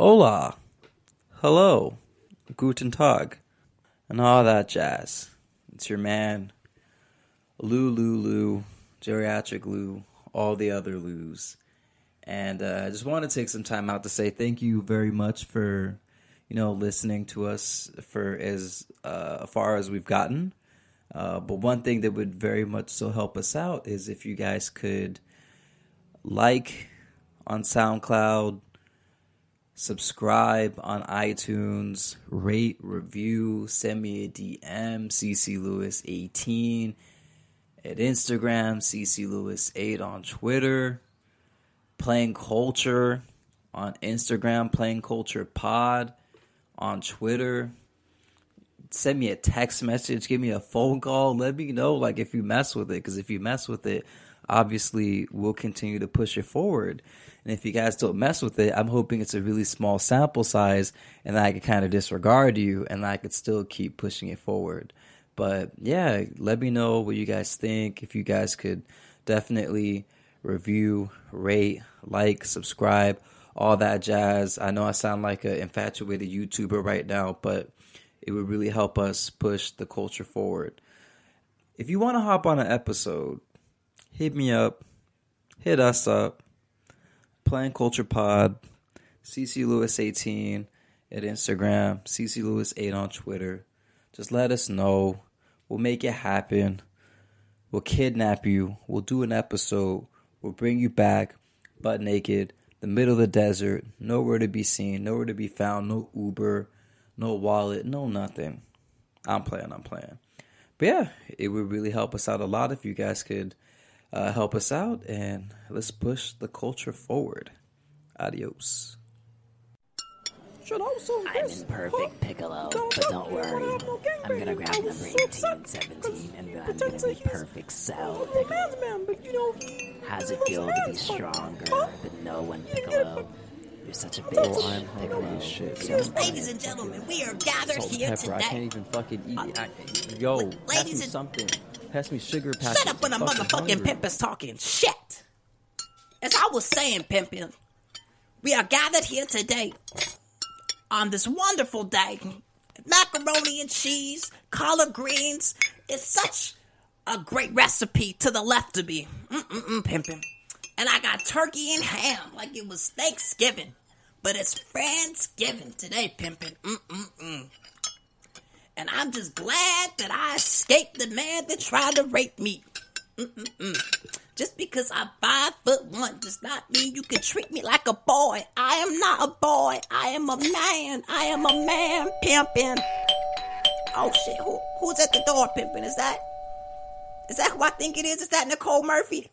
Hola, hello, guten tag, and all that jazz. It's your man, Lou Lou Lou, geriatric Lou, all the other Lou's. And uh, I just want to take some time out to say thank you very much for, you know, listening to us for as uh, far as we've gotten. Uh, but one thing that would very much so help us out is if you guys could like on SoundCloud, subscribe on iTunes, rate, review, send me a DM, CC Lewis 18 at Instagram, CC Lewis 8 on Twitter, Plain Culture on Instagram, Plain Culture Pod on Twitter. Send me a text message, give me a phone call, let me know like if you mess with it because if you mess with it, obviously we'll continue to push it forward. And if you guys don't mess with it, I'm hoping it's a really small sample size and I could kind of disregard you and I could still keep pushing it forward. But yeah, let me know what you guys think. If you guys could definitely review, rate, like, subscribe, all that jazz. I know I sound like an infatuated YouTuber right now, but it would really help us push the culture forward. If you want to hop on an episode, hit me up, hit us up, Plain Culture Pod, CC Lewis 18 at Instagram, CC Lewis 8 on Twitter. Just let us know. We'll make it happen. We'll kidnap you. We'll do an episode. We'll bring you back butt naked, the middle of the desert, nowhere to be seen, nowhere to be found, no Uber, no wallet, no nothing. I'm playing, I'm playing. But yeah, it would really help us out a lot if you guys could uh, help us out and let's push the culture forward. Adios. I'm in perfect piccolo, but don't worry. I'm gonna grab number 18 and 17 and then I'm gonna be perfect cell piccolo. How's it feel to be stronger than no one piccolo? You're such a bitch. Oh, I'm hungry piccolo. as shit. So. Ladies and gentlemen, we are gathered here pepper. I can't today. even fucking eat it. I, yo, pass Ladies me something. Pass me sugar. Pass Shut up when a motherfucking pimp is talking shit. As I was saying, pimpin', we are gathered here today on this wonderful day. Macaroni and cheese, collard greens. It's such a great recipe to the left of me. Mm-mm-mm, pimpin'. And I got turkey and ham like it was Thanksgiving. But it's Friendsgiving today, pimpin'. Mm-mm-mm. And I'm just glad that I escaped the man that tried to rape me. Mm-mm-mm. Just because I'm five foot one does not mean you can treat me like a boy. I am not a boy. I am a man. I am a man pimping. Oh shit! Who, who's at the door pimping? Is that is that who I think it is? Is that Nicole Murphy?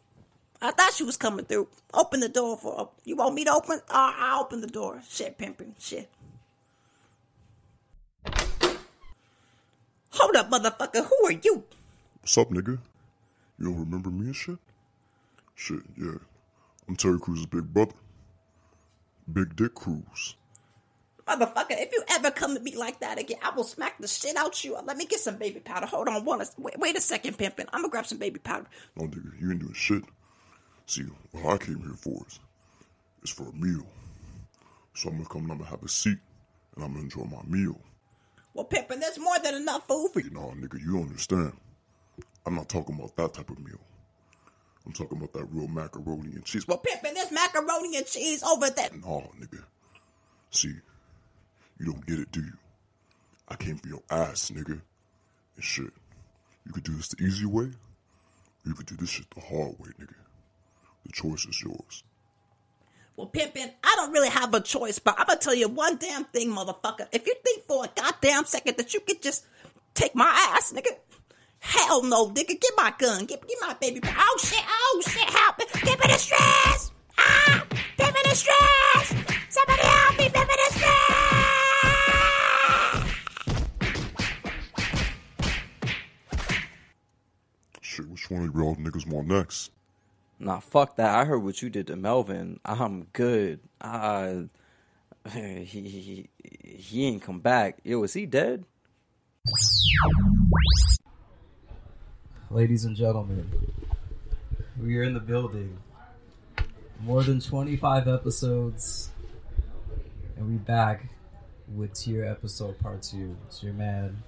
I thought she was coming through. Open the door for. You want me to open? Uh, I'll open the door. Shit, pimping. Shit. Hold up, motherfucker. Who are you? What's up, nigga? You don't remember me and shit? Shit, yeah. I'm Terry Crews's big brother. Big Dick Cruz. Motherfucker, if you ever come at me like that again, I will smack the shit out you. Let me get some baby powder. Hold on, one. Wait, wait a second, pimpin'. I'm gonna grab some baby powder. No, nigga, you ain't doing shit. See, what I came here for is, is for a meal. So I'm gonna come and I'm gonna have a seat and I'm gonna enjoy my meal. Well, pimpin', there's more than enough food for you. Know, nigga, you don't understand. I'm not talking about that type of meal. I'm talking about that real macaroni and cheese. Well, pimpin', there's macaroni and cheese over there. No, nigga. See, you don't get it, do you? I came for your ass, nigga. And shit. You could do this the easy way, or you could do this shit the hard way, nigga. The choice is yours. Well, pimpin', I don't really have a choice, but I'm gonna tell you one damn thing, motherfucker. If you think for a goddamn second that you could just take my ass, nigga. Hell no, nigga. Get my gun. Get, get my baby. Oh shit. Oh shit. Help me. Give me the stress. Ah. Give me the stress. Somebody help me. Give me the stress. Shit, which one of y'all niggas want next? Nah, fuck that. I heard what you did to Melvin. I'm good. Uh, he, he he ain't come back. Yo, is he dead? Ladies and gentlemen, we are in the building. More than 25 episodes, and And we back with tier episode part two. It's your man,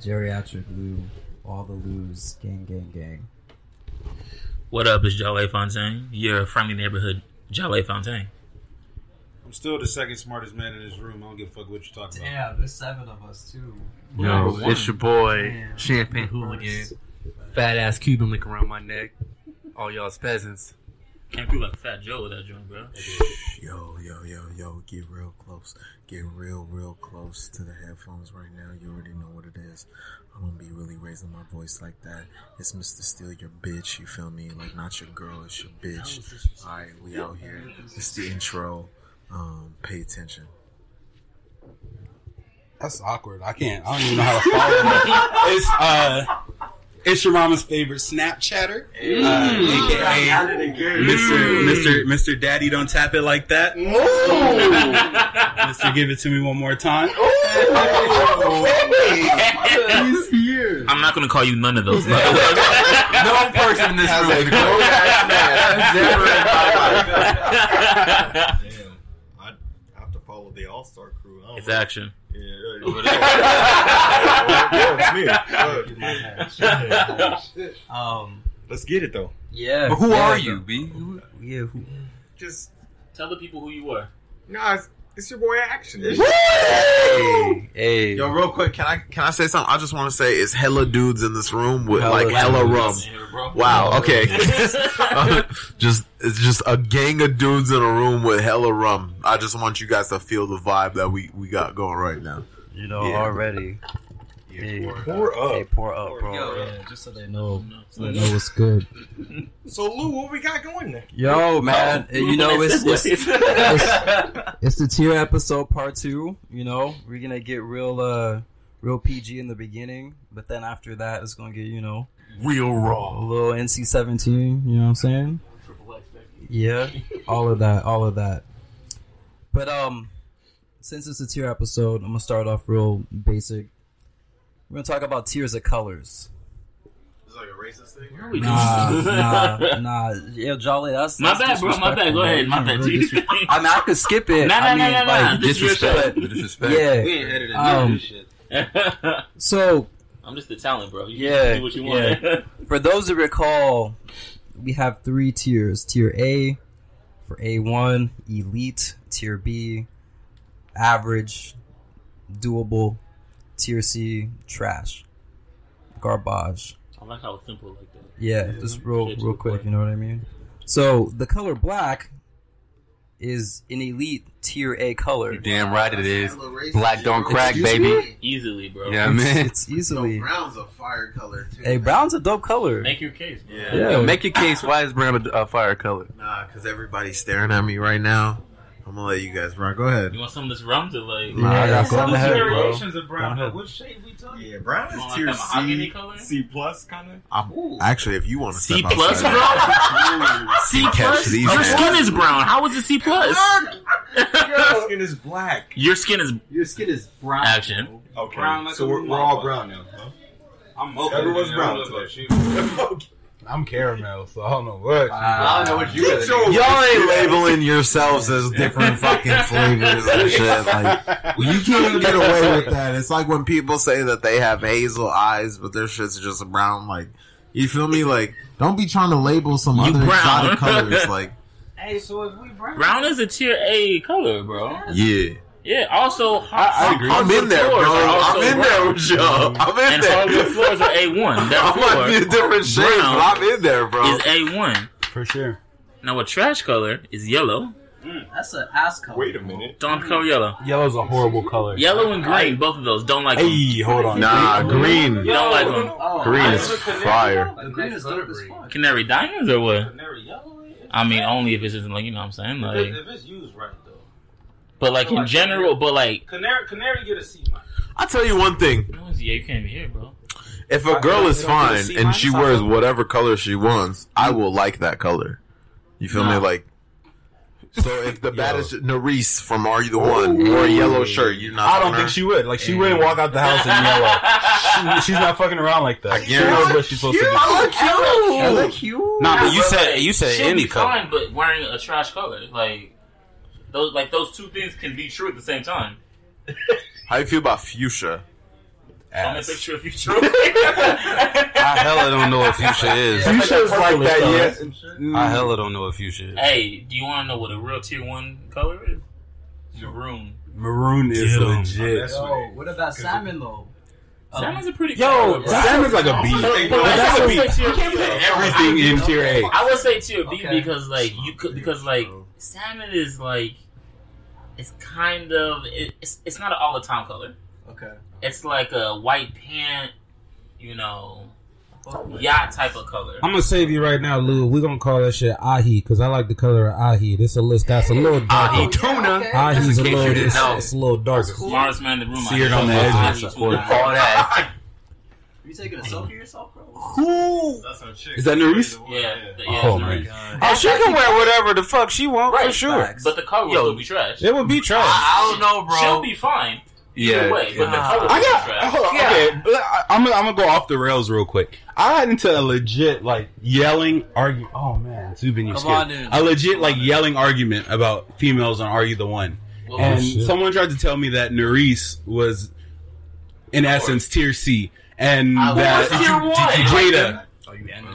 Geriatric Lou, all the Lou's, gang, gang, gang. What up? It's Jale Fountaine, your friendly neighborhood Jale Fountaine. I'm still the second smartest man in this room. I don't give a fuck what you're talking about. Damn, there's seven of us too. Yo, it's your boy, Damn. Champagne Hooligan. Fat ass Cuban link around my neck. All y'all's peasants. Can't be like Fat Joe with that joint, bro. Yo, yo, yo, yo, get real close. Get real, real close to the headphones right now. You already know what it is. I'm gonna be really raising my voice like that. It's Mr. Steal Your Bitch, you feel me? Like, not your girl, it's your bitch. Alright, we out here. It's the intro. Um, pay attention. That's awkward. I can't. I don't even know how to follow that. It's uh, it's your mama's favorite Snapchatter, uh, aka Mr. Mr. Mr. Daddy. Don't tap it like that. Mister, give it to me one more time. He's here. I'm not gonna call you none of those. No person in this room. Damn, I have to follow the All Star crew. I it's know. action. Yeah, over there. yeah, it's me. Um, Let's get it though. yeah. But who yeah, are the- you, B? Who- Yeah, who? Just Tell the people who you were. nah, it's, it's your boy Action. Hey, Hey, Yo, real quick, can I can I say something? I just want to say it's hella dudes in this room with Hella like hella rum. Here. Wow. Okay. just it's just a gang of dudes in a room with hella rum. I just want you guys to feel the vibe that we we got going right now. you know Yeah. already. Hey, Pour up. hey, pour up, bro. Yeah, just so they know, so they know what's good. So Lou, what we got going there? Yo, man, Oh, you know it's it's, it's, it's it's the tier episode part two. You know, we're gonna get real uh real PG in the beginning, but then after that, it's gonna get you know Real raw, a little NC seventeen. You know what I'm saying? Yeah, all of that, all of that. But um, since it's a tier episode, I'm gonna start off real basic. We're gonna talk about tiers of colors. It's like a racist thing. Where are we Nah, going? nah, nah. Yeah, Jolly, that's My that's bad, bro. My bad. disrespectful, Go ahead. bro. My bad. Really G. I mean, I could skip it. Nah, nah, I nah, mean, nah, nah. like, This is your Disrespect. show. Disrespect. yeah. We ain't edited Um, this shit. So, I'm just the talent, bro. You Yeah, do what you want. for those who recall, we have three tiers: Tier A for A1, Elite, Tier B, Average, Doable, Tier C, Trash, Garbage. I like how it's simple like that. Yeah, just real, real quick. point. You know what I mean? So the color black is an elite tier A color. You Damn right it is. Black don't crack, baby. Easily, bro. Yeah, man. it's easily. brown's a fire color too. Hey, brown's a dope color. Make your case, bro. Yeah. Yeah. Yo, make your case. Why is brown a uh, fire color? Nah, because everybody's staring at me right now. I'm gonna let you guys rock. Go ahead. You want some of this rum to like? Nah, I got Some go ahead, bro. of brown. Go ahead. What shade we talking? Yeah, brown is want tier like C, color? C plus kind of. I'm, actually, if you want to C step plus, outside- bro. C plus. these Your guys. skin is brown. How is it C plus? Your skin is black. Your skin is Your skin is brown. action. Okay, Brown like so we're, we're all brown now. Huh? I'm okay. Everyone's brown I today. About you. I'm caramel, so I don't know what. I don't know what you Get your Y'all ain't labeling yourselves as different fucking flavors and shit. Like you can't get away with that. It's like when people say that they have hazel eyes, but their shit's just brown. Like you feel me? Like don't be trying to label some You other brown. exotic colors. Like Hey, so if we brown, Brown is a tier A color, bro. yeah, Yeah. Also, hard, I'm in there, bro. floors are also I'm in there with y'all. I'm in And there. hardwood floors are A one. That I floor, might be a different shade, but I'm in there, bro. is A one. For sure. Now, a trash color is yellow. Mm, that's an ass color. Wait a minute. Don't color yellow. Yellow's a horrible color. Yellow and green, both of those. Don't like them. Hey, hold on. Nah, green. You don't like oh, them. Oh, Green is fire. The green is dope as fuck. Canary diamonds or what? canary yellow. I mean, only if it's just like you know what I'm saying, If, like. it- if it's used right though, But like in general, but like, canary canary get a C minus. I'll tell you one thing. no one's yeah, you can't be here, bro. If a girl is It don't get a fine C and she wears whatever color she wants, I mm. will like that color. You feel me? Like, so if the baddest Nurys from Are You the One wore a yellow shirt, you're not. I don't think her? she would. Like, she wouldn't walk out the house in yellow. She, she's not fucking around like that. I She knows what she's supposed to do. Hella cute. Nah, but you said you said she'll any be color. fine, but wearing a trash color, like those like those two things can be true at the same time. How you feel about fuchsia? I'm gonna make sure if. I hella don't know what fuchsia is. Fuchsia's like that, yeah. I hella don't know what fuchsia is. hey, do you want to know what a real tier one color is? Maroon. Maroon is Get 'em. legit. Yo, what about salmon though? Salmon's a um, pretty Yo, color, bro. Salmon's like a B. But But that's a I B. would say You can't put everything in tier A. I would say tier B Okay. because like you could because like salmon is like it's kind of it, it's it's not an all the time color. Okay. It's like a white pant, you know, yacht type of color. I'm gonna save you right now, Lou. We're gonna call that shit ahi because I like the color of ahi. This a list that's a little darker. Ahi tuna. Okay. Ahi's a in case you little, didn't it's, it's a little darker. Smartest man in the room. Seared I on the know. edges. I do. All that. Are you taking a selfie of yourself, bro? Who? That's our chick. Is that Nurys? Yeah, yeah, Oh, it's my. God. Oh, she can wear whatever the fuck she want for sure. Facts. But the color will Yo. still be trash. It would be trash. I don't know, bro. She'll be fine. Either way, but the color will I be got. trash. Hold on, Okay, I- I'm, gonna- I'm gonna go off the rails real quick. I got into a legit like yelling argument. Oh man, Zubin, you scared. on. A legit like yelling argument about females on Are You the One? Well, and shit. someone tried to tell me that Nurys was, in essence, tier C, and I that was tier one. Jada.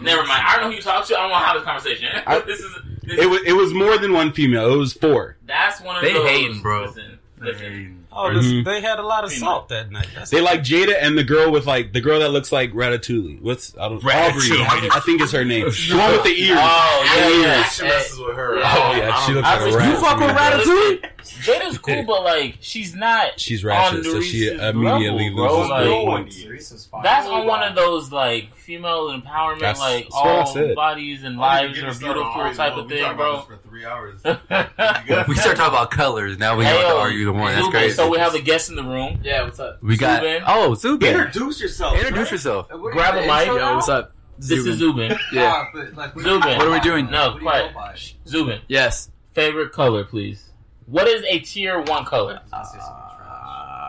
Never mind. I don't know who you talk to. I don't want to have this conversation. I- this is this, It was it was more than one female. It was four. that's one of They those. hating, bro. Listen, listen. Oh, this, Mhm. they had a lot of salt that night. That's They like Jada and the girl with like the girl that looks like Ratatouille. What's I don't Aubrey? Ratatouille. I, I think is her name. The one with the ears. Oh yeah, yeah. She messes with her. Oh yeah, she looks I like a rat. you fuck with Ratatouille? Jada's cool, but like she's not. She's on ratchet, so she immediately level, bro. loses Like, no points. That's on one of those like female empowerment, That's- like that's all bodies and lives are get us started on beautiful type Lowe? of thing, talked bro. about this for three hours. We start talking about colors. Now we Hey, have to argue the one. That's Zubin, crazy. So we have a guest in the room. Yeah, what's up? we got. Zubin. Oh, Zubin. Introduce yourself. Introduce yourself. Grab a mic. Yo, what's up? This is Zubin. Yeah. but, like, what Zubin. What are we doing? No, What do you quiet. Zubin. Yes. Favorite color, please. What is a tier one color?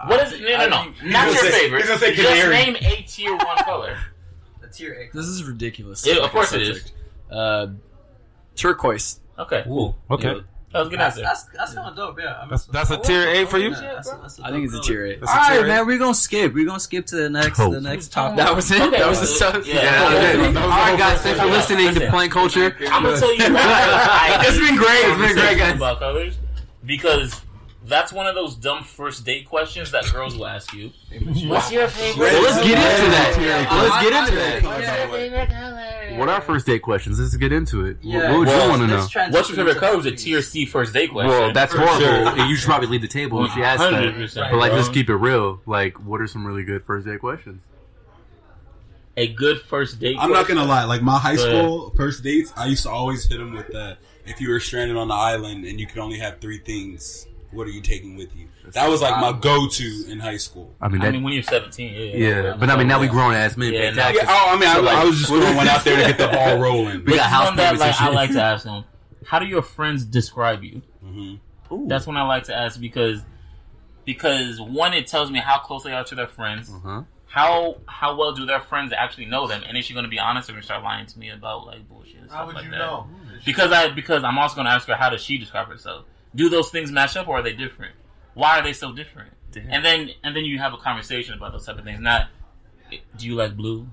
What is it? No, no, no. Not Uh, gonna your say- favorite. he's gonna say Just canary. name a tier one color. The tier A. This is ridiculous. Yeah, of course it is. Uh, turquoise. Okay. Ooh, okay. That was a good That's, answer. that's, that's kind of dope, yeah. I mean, That's, that's a tier A for you. yeah, that's a- that's a I think it's a tier eight. That's All a tier right, eight. man. We're gonna skip. We're gonna skip to the next. Dope. The next topic. That was it. Okay, That was the stuff. yeah. Yeah, Okay. that. All right, guys. Thanks for Listen, listening to listen. Plain Culture. I'm gonna tell you. It's been great. It's been great, guys. About colors because that's one of those dumb first date questions that girls will ask you. What's your favorite? Well, let's get into that. Yeah. Let's get into that. What's your favorite? What are first date questions? Let's get into it. What- Yeah, what would well, you want to know? transition What's your favorite color? Was a hobbies. tier C first date question. Well, that's For horrible. sure. And You should probably leave the table if she asks that. 100%, But like, bro. let's keep it real. Like, what are some really good first date questions? A good first date. I'm not gonna lie. Like my high school first dates, I used to always hit them with that. If you were stranded on the island and you could only have three things, what are you taking with you? That was like my go-to in high school. I mean, I mean, when you're 17, yeah. yeah. But I mean, now we grown ass men. Yeah, pay now- Yeah, oh, I mean, I, So, like, I was just throwing one out there to get the ball rolling. We got house that like I like to ask them. How do your friends describe you? Mhm. That's when I like to ask because because one, it tells me how close they are to their friends. Uh-huh. How how well do their friends actually know them? And is she going to be honest or gonna start lying to me about like bullshit? And How would like you that? know? Because I because I'm also going to ask her how does she describe herself? Do those things match up or are they different? Why are they so different? And then and then you have a conversation about those type of things. Not do you like blue?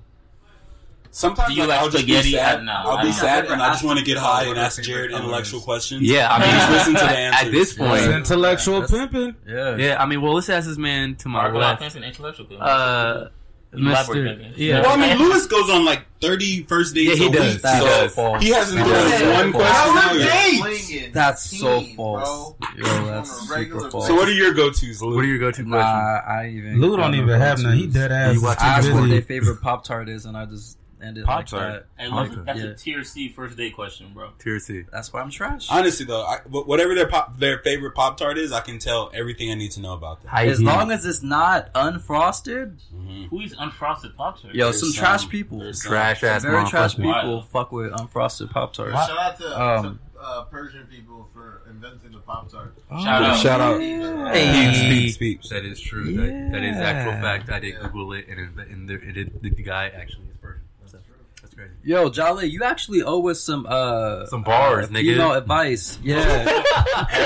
Sometimes you like, like I'll just be sad. I- no, I'll be sad, and I just want to get high and ask Jared intellectual questions. Yeah, I mean, just listen to the at- answers. At this It's point, intellectual That's- pimping. Yeah. yeah. I mean, well, let's ask this man to my Mark, we're not left. fancy intellectual. people. Uh, Elaborate, Mr. Yeah. Well, I mean, Lewis goes on like 30 first dates Yeah, he a does. week, He so false. he hasn't given us one question out yet. Swinging That's so false. Yo, that's super false. So what are your go-tos, Lou? What are your go-to Nah, questions? I even. Lou don't even have none. He dead ass. You watch I asked Too what busy. their favorite Pop Tart is, and I just ended Pop-Tart? like that. Hey, look, Okay. that's Yeah. a tier C first date question, bro. Tier C. That's why I'm trash. Honestly, though, I, whatever their pop, their favorite Pop Tart is, I can tell everything I need to know about them. As long as it's not unfrosted, Who eats unfrosted pop tarts? yo, There's some some- trash people, there's some Trash ass very trash people Wow. fuck with unfrosted Pop Tarts. Shout out to, Um, to uh, Persian people for inventing the Pop Tart. Shout out. Shout out. Hey. Speak, speak. That is true. That, that is actual fact. I did Google it, and, it, and the, it, the, the guy actually is Persian. That's true. That's Yo, Jolly, you actually owe us some uh Some bars, uh, nigga. Female advice. Yeah.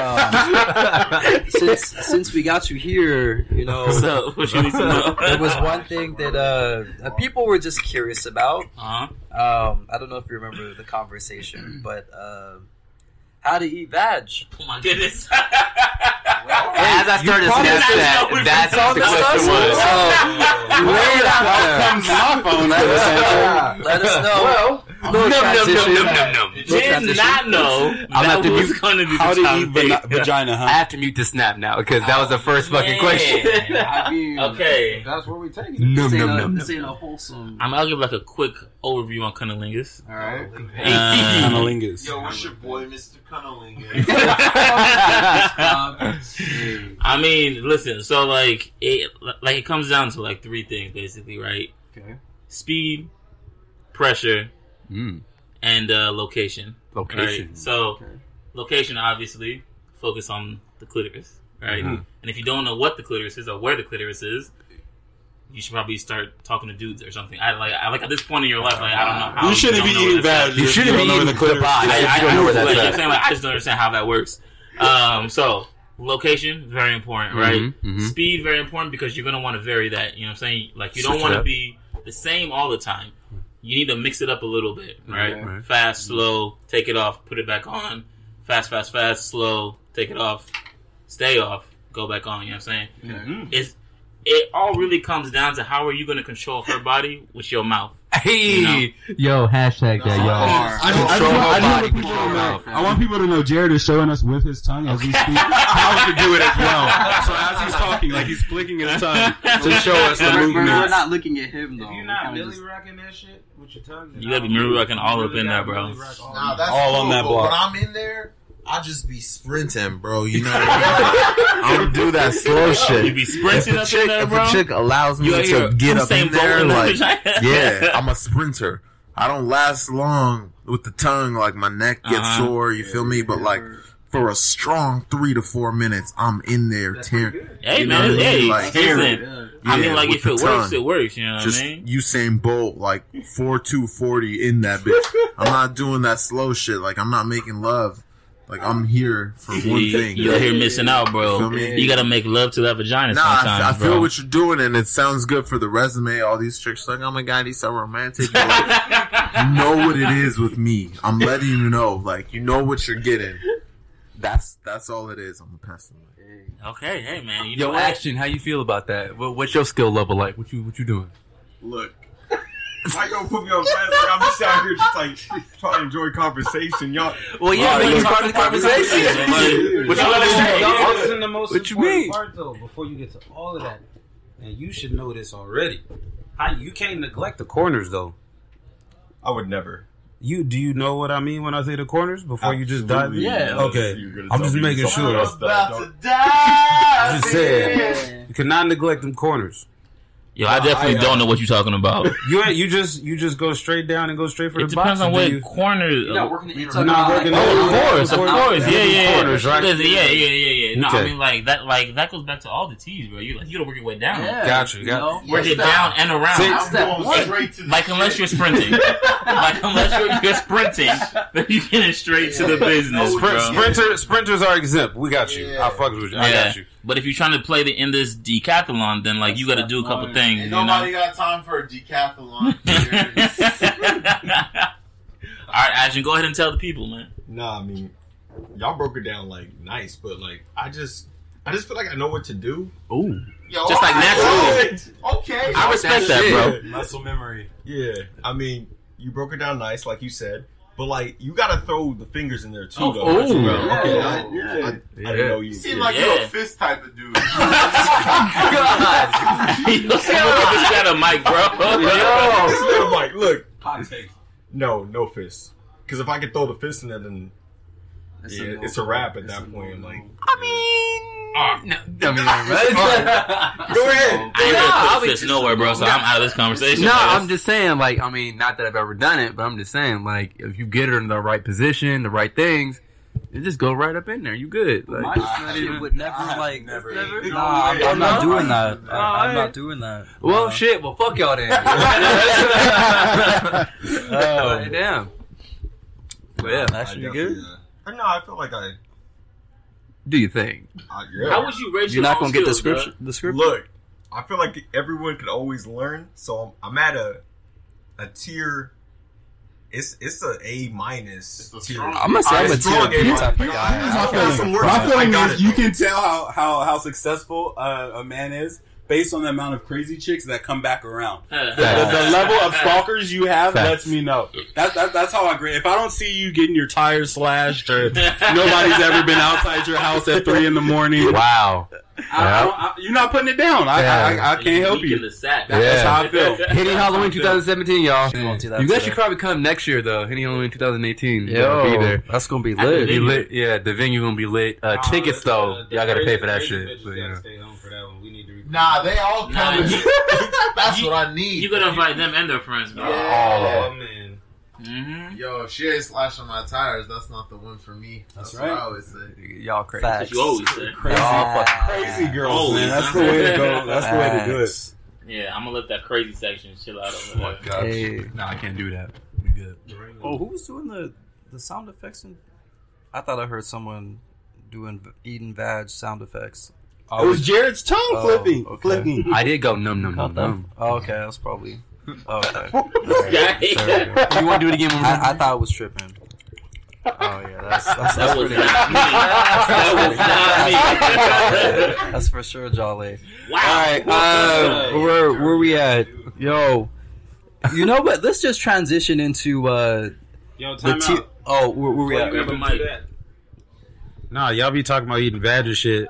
Um, since since we got you here, you know, So, what you need to know? there was one thing that uh, uh, people were just curious about. Uh-huh. Um, I don't know if you remember the conversation, but uh, how to eat veg. Oh my goodness. As I started to promised Snapchat, us- that's it's oh, the the question discussion. was. So, you lay it out there. Let us, let us know. Well, Little num, num, transition. num, num, num. Did not know I'm that have to was mute- going to be How the to eat topic. vagi- vagina, I have to mute the snap now because that was the first fucking question. I mean, Okay. That's where we take it. Num, this ain't, num, a, num, this ain't a wholesome. I'm gonna give like a quick overview on cunnilingus. All right. Cunnilingus. Yo, what's your boy, Mr. Cunnilingus? I mean, listen. So like, it like it comes down to like three things basically, right? Okay. Speed, pressure, Mm. and uh, location. Location. Right? So, location obviously focus on the clitoris, right? Mhm. And if you don't know what the clitoris is or where the clitoris is, you should probably start talking to dudes or something. I like, I like at this point in your life, like I don't know how You shouldn't don't be know eating where that's veg. at. You shouldn't be eating the clitoris. I, I, I, know where that's like, at. I'm saying, like, I just don't understand how that works. Um, so location very important, right? Mhm, mhm. Speed very important because you're gonna want to vary that. You know what I'm saying? Like you don't want to be the same all the time. You need to mix it up a little bit, right? Right, right. Fast, slow, take it off, put it back on. Fast, fast, fast, slow, take it off, stay off, go back on. You know what I'm saying? It's it all really comes down to how are you going to control her body with your mouth. Hey, yo, hashtag that, yo. I, just- I, just want, I, just want people to know, I want people to know Jared is showing us with his tongue as we speak. How to do it as well. So as he's talking, like he's flicking his tongue to show us the We're, we're not looking at him though. If you're not kinda just- rocking that shit with your tongue, You gotta be mirror rocking all up in there, bro. Nah, that's All on cool, that but block. When I'm in there, I just be sprinting, bro. You know what I mean? I don't do that slow shit. You be sprinting if a up in chick, there, if a chick allows me You out here to get up in there, Bolt in like, yeah, I'm a sprinter. I don't last long with the tongue. Like my neck gets Uh-huh. sore. You feel me? But like for a strong three to four minutes, I'm in there tearing. Hey You know man, what I mean? hey, Like, listen. I Yeah, mean, like if the it works, it works. You know what Just I mean? Usain Bolt, like four two forty in that bitch. I'm not doing that slow shit. Like I'm not making love. Like I'm here for one You- thing. You're here missing out, bro. You? You gotta make love to that vagina Nah, I, sometimes, I feel bro. what you're doing, and it sounds good for the resume. All these chicks like, oh my god, he's so romantic. But, like, you know what it is with me. I'm letting you know, like you know what you're getting. That's that's all it is. I'm gonna pass the mic. Okay, hey man, you know Yo, what? action. How you feel about that? What, what's your skill level like? What you what you doing? Look. Why you gonna put me on blast? Like I'm just out here just like trying to enjoy conversation, y'all. Well, yeah, Alright, we look. part of the conversation. Like, what you gotta say? This is the most What you important mean? part, though. Before you get to all of that, and you should know this already. How you can't neglect the corners, though. I would never. You do you know what I mean when I say the corners before you just dive in? Yeah. Okay. I'm just making sure. else that I don't- I just said you cannot neglect them corners. Yo, I definitely I, uh, don't know what you're talking about. You you just you just go straight down and go straight for It the box. depends on or what you- corner. You're not working. You're You're talking not about working like- on Oh, of course, of course, yeah, yeah, yeah. Corners, right? Yeah, yeah, yeah, yeah. No, I mean like that, like that goes back to all the T's, bro. You like you gotta work your way down. Yeah, Got you, got know? Work it down and around. See, That's that Going one. straight to the Like unless you're sprinting, like unless you're, you're sprinting, then you getting straight to the business, Sprint, bro. sprinter, sprinters are exempt. We got you. I fucks with you. I got you. But if you're trying to play the in this decathlon, then like you got to do a couple Ain't things. Ain't You know? nobody got time for a decathlon. All right, Ashton, go ahead and tell the people, man. Nah, I mean, y'all broke it down like nice, but like I just, I just feel like I know what to do. Ooh. Yo, Just like alright, naturally. Okay. I respect that, bro. Muscle memory. Yeah, I mean, you broke it down nice, like you said, but like you gotta throw the fingers in there too, Oh, though. oh, as yeah, okay, yeah, I, yeah. I, I didn't know you. You seem like Yeah. you're a fist type of dude. you look at this guy a mic, bro. This little Mike, look, Hot take. no, no fist. Because if I could throw the fist in there, then That's yeah, a it's a wrap at That's that a point. Like, I mean. No, Ah. I mean, right? go ahead. I ain't No, gonna I'll put be a fist nowhere, bro. So I'm out of this conversation. No, I I'm just saying, like, I mean, not that I've ever done it, but I'm just saying, like, if you get her in the right position, the right things, You just go right up in there. You good? Like, My shit would never like. never- Nah, I'm. I'm not doing that. I, I'm not doing that. well, Nah. shit. Well, fuck y'all then. Oh. damn. Well, yeah, that should be good. Uh, I know. I feel like I. Do you think? I yeah. How would you rate You're your not gonna get the skills, script. The script. Look, I feel like everyone could always learn, so I'm, I'm at a a tier. It's it's a A minus tier. I'm gonna say I'm a Strong tier B A type of minus. guy. I My put feeling, work my in. I feeling got is you can tell how, how, how successful uh, a man is based on the amount of crazy chicks that come back around. The, the, the level of stalkers you have Facts. lets me know. That, that, that's how I grade. If I don't see you getting your tires slashed or nobody's ever been outside your house at three in the morning, Wow. I, I don't, I, you're not putting it down. I, I, I, I can't help Weak in you. the sack. That's how I feel. Hitting Halloween 2017, y'all. We won't do that You guys should probably come next year though. Hitting Halloween 2018. Yo, be there. that's gonna be lit. Be lit. Yeah, the venue gonna be lit. Uh, tickets though, the- the y'all gotta pay for that shit. bitches But, you know. stay home for that one. We need to. Re- Nah, they all Nah, come. you- That's you- what I need. You gotta invite them and their friends, bro. Yeah. Oh man. Mm-hmm. Yo, if she ain't slashing my tires, that's not the one for me. That's, That's what right. I always say. Y'all crazy. That's what you always say. Crazy, Facts. crazy girls, Always, man. That's the way to go. That's the way to do it. Yeah, I'm gonna let that crazy section chill out over there. Hey. Nah, I can't do that. We good. Oh, who was doing the the sound effects? In, I thought I heard someone doing v- eating vag sound effects. It was Jared's tongue Oh, flipping. okay. Flicking. I did go num num num Caught num. Oh, okay, that's probably. Oh, okay. This guy. There we go. You want to do it again? One more I, I thought it was tripping. Oh yeah, that's that's, that's That was pretty. not me. That was not me. That's for sure, Jolly. Wow. All right, uh, where where we at? Yo, you know what? Let's just transition into uh Yo, the time t- out. Oh, where, where we Before at? Grab a mic. Nah, y'all be talking about eating Badger shit,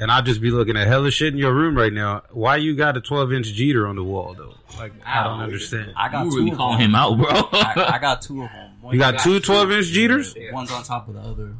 and I'll just be looking at hella shit in your room right now. Why you got a 12 inch Jeter on the wall though? Like I don't Ow. understand. I got You two really calling him out, bro. I, I got two of them. One You got two 12 inch Jeters? One's on top of the other.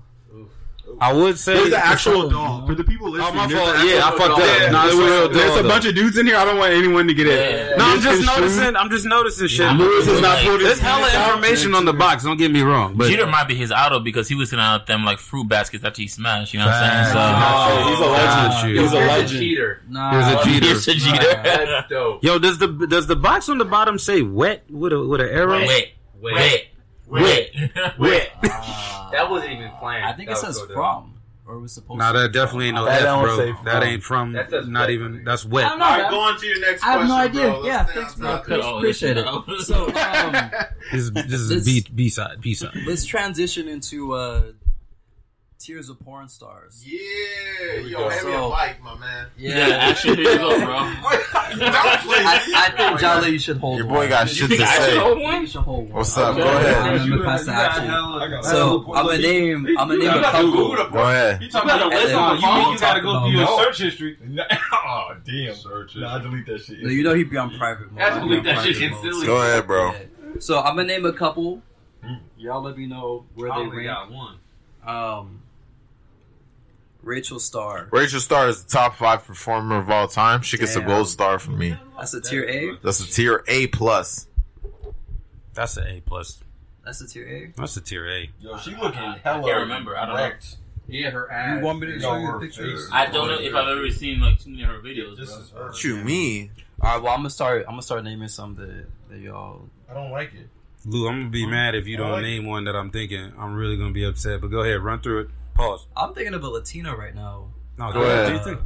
I would say There's an actual doll for the people Oh listening. my fault. Yeah, I fucked doll. up. Yeah, Nah, it's there's, real there's doll, a bunch of dudes in here. I don't want anyone to get it. Yeah. No, I'm just noticing. I'm just noticing shit. Lewis has not Like, There's hella information on the box. Don't get me wrong, but Jeter might be his idol because he was sending out them like fruit baskets after he smashed. You know what I'm Facts. saying? Oh, he's a legend. He's a legend. cheater. Nah, Here's a So Jeter. here's a Jeter. That's dope. Yo, does the does the box on the bottom say wet with a with an arrow? Wet, wet, wet, wet. That wasn't even planned. I think it says so from, or it was supposed. Nah, to that definitely ain't no That F, bro. say That from. ain't from. That Not wet. even. That's I wet. don't know. All right, man. to your next question. I have no idea. Bro. Yeah, thanks, bro. topic. Appreciate it. no. So, um, This is this is This- B B side B side. let's transition into uh, Tears of Porn Stars. Yeah, we yo, go. hand me a mic, my man. Yeah, actually, here you go, bro. Don't I, I think Jolly, you should hold Your one. boy got shit think to I should say. hold one? You should hold one. What's up? Okay. Go ahead. I'm gonna pass the action. So I'm gonna name. I'm gonna name a couple. Go ahead. You talking about a list on we you? can You gotta go through your search history. oh damn! Search Nah, delete that shit. No, you know he'd be on private mode. That's I'd what be we- on that private shit instantly. Go ahead, bro. So I'm gonna name a couple. Y'all let me know where I they only rank. got one. Um, Rachel Starr. Rachel Starr is the top five performer of all time. She gets a gold star from me. That's a tier A. That's a tier A plus. That's an A plus. That's a tier A. That's a tier A. Yo, she looking I hella. can't remember. I don't know. Yeah, her ass. You want me to show you her a picture? I don't know if I've ever seen like too many of her videos, This bro. is her. What you mean? All right. Well, I'm gonna start. I'm gonna start naming some that, that y'all. I don't like it. Lou, I'm gonna be mad if you don't like name one that I'm thinking. I'm really gonna be upset. But go ahead, run through it. Pause. I'm thinking of a Latina right now. No, Go ahead. What do you think?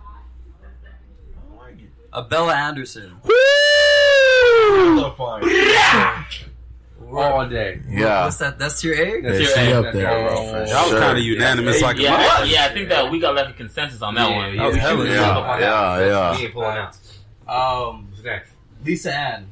I don't like it. Abella Anderson. Hella all day. Yeah. What's that? That's tier A. That's Yeah, your she A. up That's there, your bro, A. for Y'all sure. kind of unanimous, like yeah, a I- yeah, I think that we got like a consensus on that Yeah, one. yeah. Oh, hell yeah. should put Yeah, that. yeah. We pulling out. Um, What's next? Lisa Ann.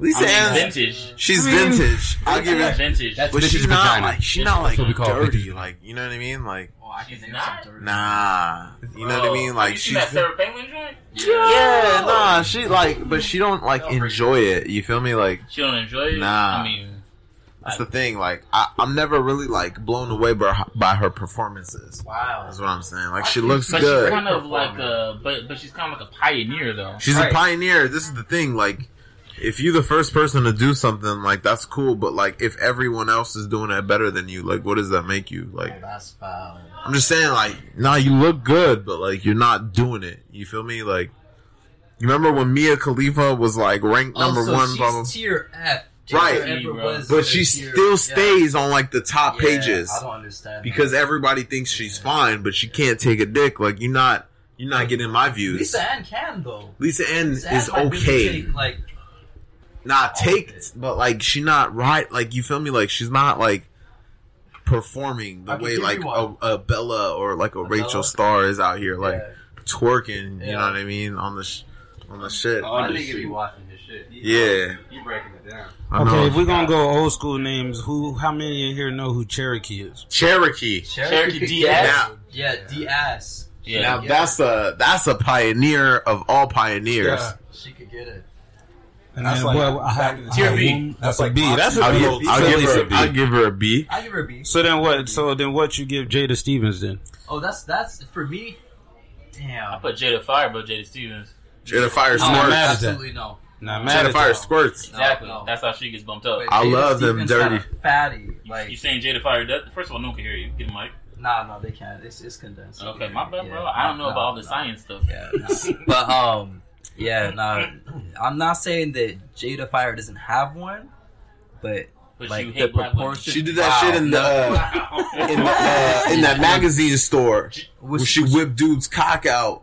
Lisa I mean, Ann's vintage. she's I mean, vintage. I'll give That's it. vintage. That's But vintage she's not vagina. like she's not like what we call dirty. vintage. Like you know what I mean? Like Oh, I can She's not? dirty. nah. You know what I mean? Have Like you she's seen that Sarah Palin joint? yeah, nah. She like, but she don't like enjoy it. You feel me? Like She don't enjoy it. Nah. I mean, that's the thing. Like I, I'm never really like blown away by her, by her performances. Wow. That's what I'm saying. Like she looks but good. she's kind of like a, but but she's kind of like a pioneer though. She's Right. a pioneer. This is the thing. Like if you the first person to do something, like that's cool. But like, if everyone else is doing it better than you, like, what does that make you? Like, That's foul. I'm just saying, like, nah, you look good, but like, you're not doing it. You feel me? Like, you remember when Mia Khalifa was like ranked number oh, so one, she's blah, blah, tier F. Right. Was but she tier- still yeah. stays on like the top Yeah, pages. I don't understand because everybody thinks she's fine, but she can't take a dick. Like you're not, you're not getting my views. Lisa Ann can though. Lisa Ann Lisa is might really okay. take, like Not take, but like she not right. Like you feel me? Like she's not like performing the way like a, a Bella or like a, Rachel Bella? Starr is out here like Yeah. twerking. You Yeah. know what I mean on the sh- on the shit. My nigga be watching his shit. Yeah. You breaking it down. Okay, if we're gonna go old school names, who? How many in here know who Cherokee is? Cherokee. Cherokee D'Ass? Yeah, D'Ass. Now that's a that's a pioneer of all pioneers. Yeah, she could get it. And That's then like what? back How, in the how- day. That's that's a like B. That's a I'll B. give, I'll give her. I'll give her a B. I give her a B. So then what? So then what? You give Jada Stevens then? Oh, that's that's for me. Damn. I put Jada Fire above Jada Stevens. Jada Fire I'm squirts. mad at that. Absolutely no. Not mad Jada at Fire that. squirts. Exactly. No, no. That's how she gets bumped up. But I Jada love them dirty. Fatty. Like you saying Jada Fire? Does, first of all, no one can hear you. Get a mic. nah, no, they can't. It's it's condensed. Okay, my bad, bro. Yeah, I don't know no, about all the no. science stuff. Yeah, no. but um, yeah, no, I'm not saying that Jada Fire doesn't have one, but, But like the hate black women. proportion. She did that Wow, shit in the uh, in, the, uh, in that magazine store where she whipped dude's cock out,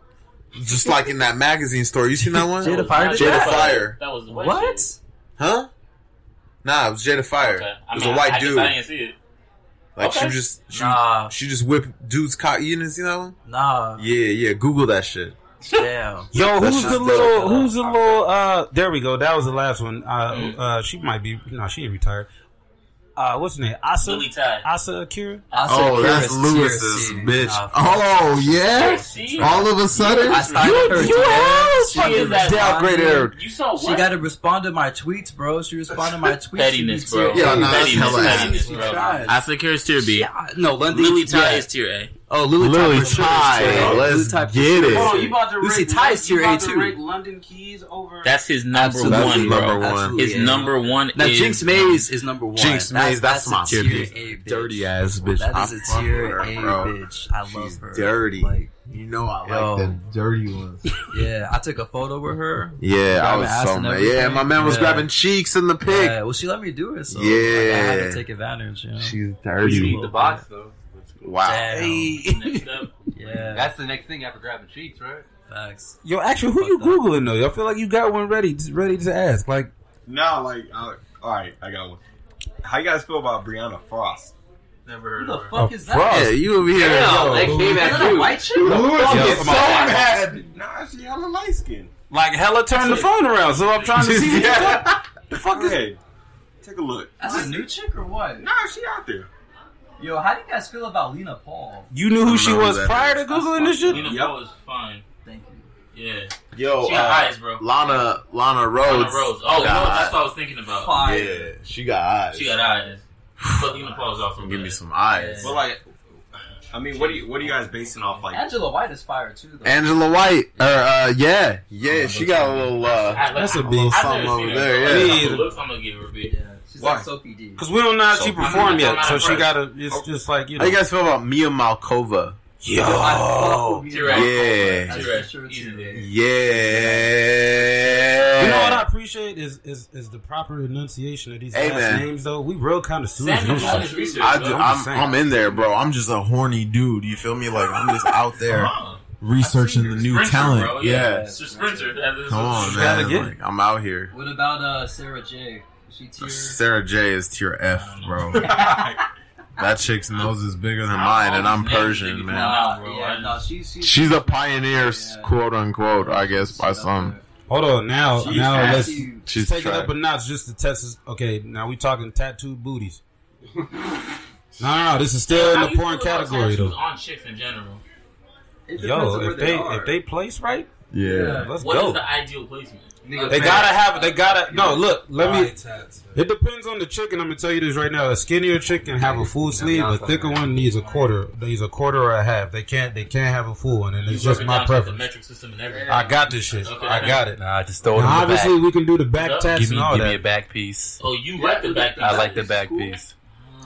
just like in that magazine store. You seen that one? Jada Fire Jada that? Fire. That was What? shit. Huh? Nah, it was Jada Fire. Okay. I It was mean, a white I, I dude. Guess I didn't see it. Like she just she, Nah. she just whipped dude's cock. You didn't see that one? Nah, Yeah, yeah. Google that shit. Damn. Yo, who's the dope. little? Who's the little? Uh, there we go. That was the last one. Uh, uh, she might be. No, she ain't retired. Uh, what's her name? Asa. Lily Thai. Asa Akira. Oh, that's Lewis's bitch. Oh yeah. See? All of a sudden, I started her you have She is that downgraded. You saw what? She got to respond to my tweets, bro. She responded to my tweets. pettiness, bro. Yeah, no, that's pettiness, pettiness, bro. Asa Akira is tier B. Yeah, no, London. Lily Thai yeah. is tier A. Oh, Lily, Lily Thai. for Ty, let's Lily get it. Hold on, oh, you about to Lucy rate, Ty is tier A about too. London Keyes over. That's his number Absolutely. One, his bro. number one. His yeah. number one Now, is Jynx Maze is number one. Jynx Maze, that's, a my tier tier A bitch. dirty ass bitch. That I is a tier with her, A bro. bitch. I love She's her. dirty. Like, You know I like Yo. them dirty ones. yeah, I took a photo with her. Yeah, I was ass so mad. Yeah, my man was Yeah. grabbing cheeks in the pic. Yeah, well, she let me do it, so like, I had to take advantage. You know? She's dirty. You need the box though. Wow. Damn. next up. Yeah, That's the next thing after grabbing cheeks, right? facts. Yo, actually, who you googling though? I feel like you got one ready, ready to ask. Like, Nah, like, uh, all right, I got one. How you guys feel about Brianna Frost? Never Who heard the of her. fuck a is that? frost. Yeah, you over here. Damn, yo, they came at a you. white chick? Lewis Yo, gets come so mad. Nah, she hella light skin. like hella turn the phone around. So I'm trying to see what you got. The fuck is? Hey, take a look. That's a new chick or what? Nah, she out there. Yo, how do you guys feel about Lena Paul? You knew who she know who was that prior to is. googling this shit. Lena Yep. Paul is fine. Thank you. Yeah. Yo, She got uh, eyes, bro. Lana, Lana Lana Rhodes. Rose. Oh, no, that's what I was thinking about. Fire. Yeah, she got eyes. She got eyes. But Lena Paul's also Give me some eyes. But like, I mean, what do you what are you guys basing off? Like, Angela White is fire too, though. Angela White. Or, uh, yeah. Yeah, she got a little, uh, I- That's a big something over seen there, her. yeah. Based off the looks, I'm gonna give her a B. Yeah, she's Why? like Sophie Dee. Because we don't know how she So- performed yet, so not she gotta. It's just like you know. how know. you guys feel about Mia Malkova? Yo, Tier A. Yeah. That's Tier A. for sure Easily. tier Yeah. You know what I appreciate is is, is the proper enunciation of these Hey, last names though. We real kind of Sam serious. did all research. I bro. do, I'm I'm. I'm in there, bro. I'm just a horny dude. You feel me? Like I'm just out there Uh-huh. researching the new Sprinter, talent. bro. Yeah. It's a sprinter. Come on, man. Like, I'm out here. What about uh Sara Jay? Is she tier? Sara Jay is tier F, bro. that chick's nose is bigger than mine, and I'm Persian, man. Nah, bro. yeah, no, she's she's, She's a pioneer, Yeah. quote unquote, I guess, by some. Hold on, now She's now fast. let's She's She's take it trash. up a notch just to test this. Okay, now we talking tattooed booties. no, no, no, this is still in the porn category though. On chicks in general. It depends Yo, where if they are. if they place right, Yeah. Let's What is go. the ideal placement? They gotta have. They gotta. No, look. Let me. It depends on the chicken. I'm gonna tell you this right now. A skinnier chicken have a full sleeve. A thicker one needs a quarter. Needs a quarter or a half. They can't. They can't have a full one, and it's just my down to the preference. metric system and everything. I got this shit. Okay. I got it. Nah, just throw it Now, obviously, back. we can do the back Give tats Give and me, all give me a back piece. Oh, you like the back piece. I like the back piece.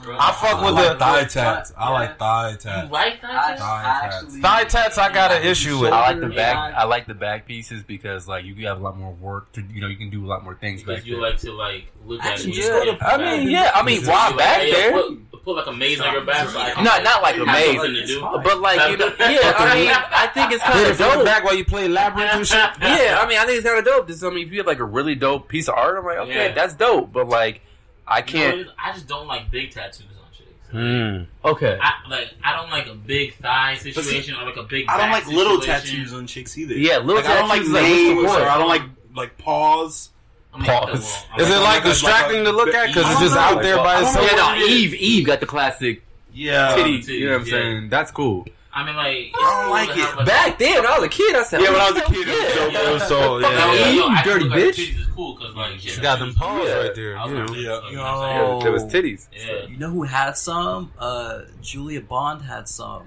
I fuck with I like the thigh tats. I like thigh You tats. like that? I, Thigh I tats. thigh tats. I got an issue with. I like the back. I like the back pieces because like you have a lot more work to you know you can do a lot more things back Because you there. like to like look at it. Actually, You just go go to- I mean, yeah. I mean, why like, back hey, there, Put, put like a maze on your back. So I not not like a maze, something to do. but like you know, yeah. I mean, I think it's kind of dope. back while you play labyrinth and shit. Yeah, I mean, I think it's kind of dope. This, I mean, if you have like a really dope piece of art, I'm like, okay, that's dope. But like, I You know what can't. it is? I just don't like big tattoos on chicks. Mm. Okay. I like I don't like a big thigh situation or like a big. I don't back like little situation. tattoos on chicks either. Yeah, little like, I don't like tattoos, like, names or I don't like like paws. I'm Pause. Is it like, like like- distracting to look at because it's just know, out there by I don't itself? yeah, no, what it is. Eve, Eve got the classic Yeah. titty, titties, You know what I'm yeah. saying? That's cool. I mean, like I don't cool like it. Back then, when I was a kid, I said, Yeah, when I oh, was a kid, it was yeah. so, it was so No, yeah. no, Eve, no, I dirty feel like bitch. Titties is cool because like She yeah, got them paws Yeah. right there. I was You know. gonna Yeah. you know what I'm Yeah, there was titties. saying? Yeah. You know who had some? Uh, Julia Bond had some.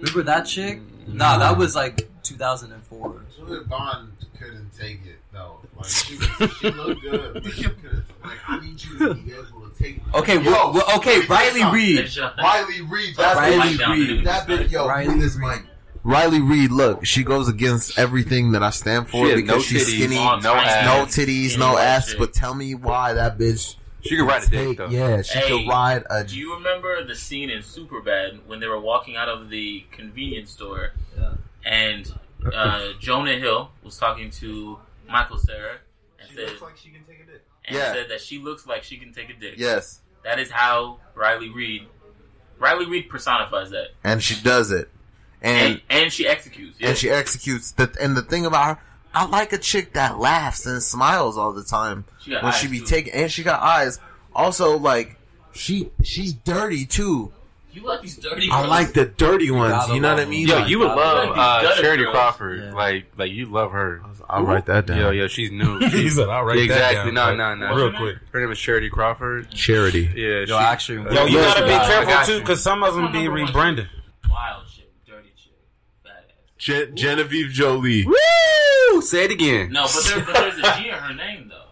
Remember that chick? Nah, that was like 2004. Julia Bond couldn't take it though. Like she, was, she looked good, but she couldn't. Like I need you to be able to take. Okay, Yo, well, well, okay, let me tell you Riley. Reid. Shut Riley Reid. That's Riley Riley Reid. Reid. That bitch. Yo, Riley Riley this mic. Riley Reid, look, she goes against everything that I stand for She because no she's titties, skinny, no no, titties, no ass. shit. But tell me why that bitch She could ride a dick though. yeah, she Hey, could ride a. Do you remember the scene in Superbad when they were walking out of the convenience store Yeah. and uh, Jonah Hill was talking to Michael Cera and said looks like she can take a dick. and Yeah. said that she looks like she can take a dick. Yes, That is how Riley Reid Riley Reid personifies that. and she does it, and And and she executes. Yeah. and she executes. The, and the thing about her, I like a chick that laughs and smiles all the time She got when eyes, she be taking, and she got eyes. Also, like she she's dirty too. You like these dirty I girls. like the dirty ones. Gotta You know what I mean? Yo, Like, you would Like love these uh, Charity girls. Crawford. Yeah. Like, like you love her. I'll write that down. Yo, yo, she's new. He said, "I'll write that exactly. down." No, Like, no, no. Real quick. Her name is Charity Crawford. Charity. Yeah. Yo, she- actually, Yo, you gotta be careful too, because some of them be rebranded. wild shit, dirty shit, badass. Gen- Genevieve Jolie. Woo! Say it again. No, but, there, but there's a G in her name though.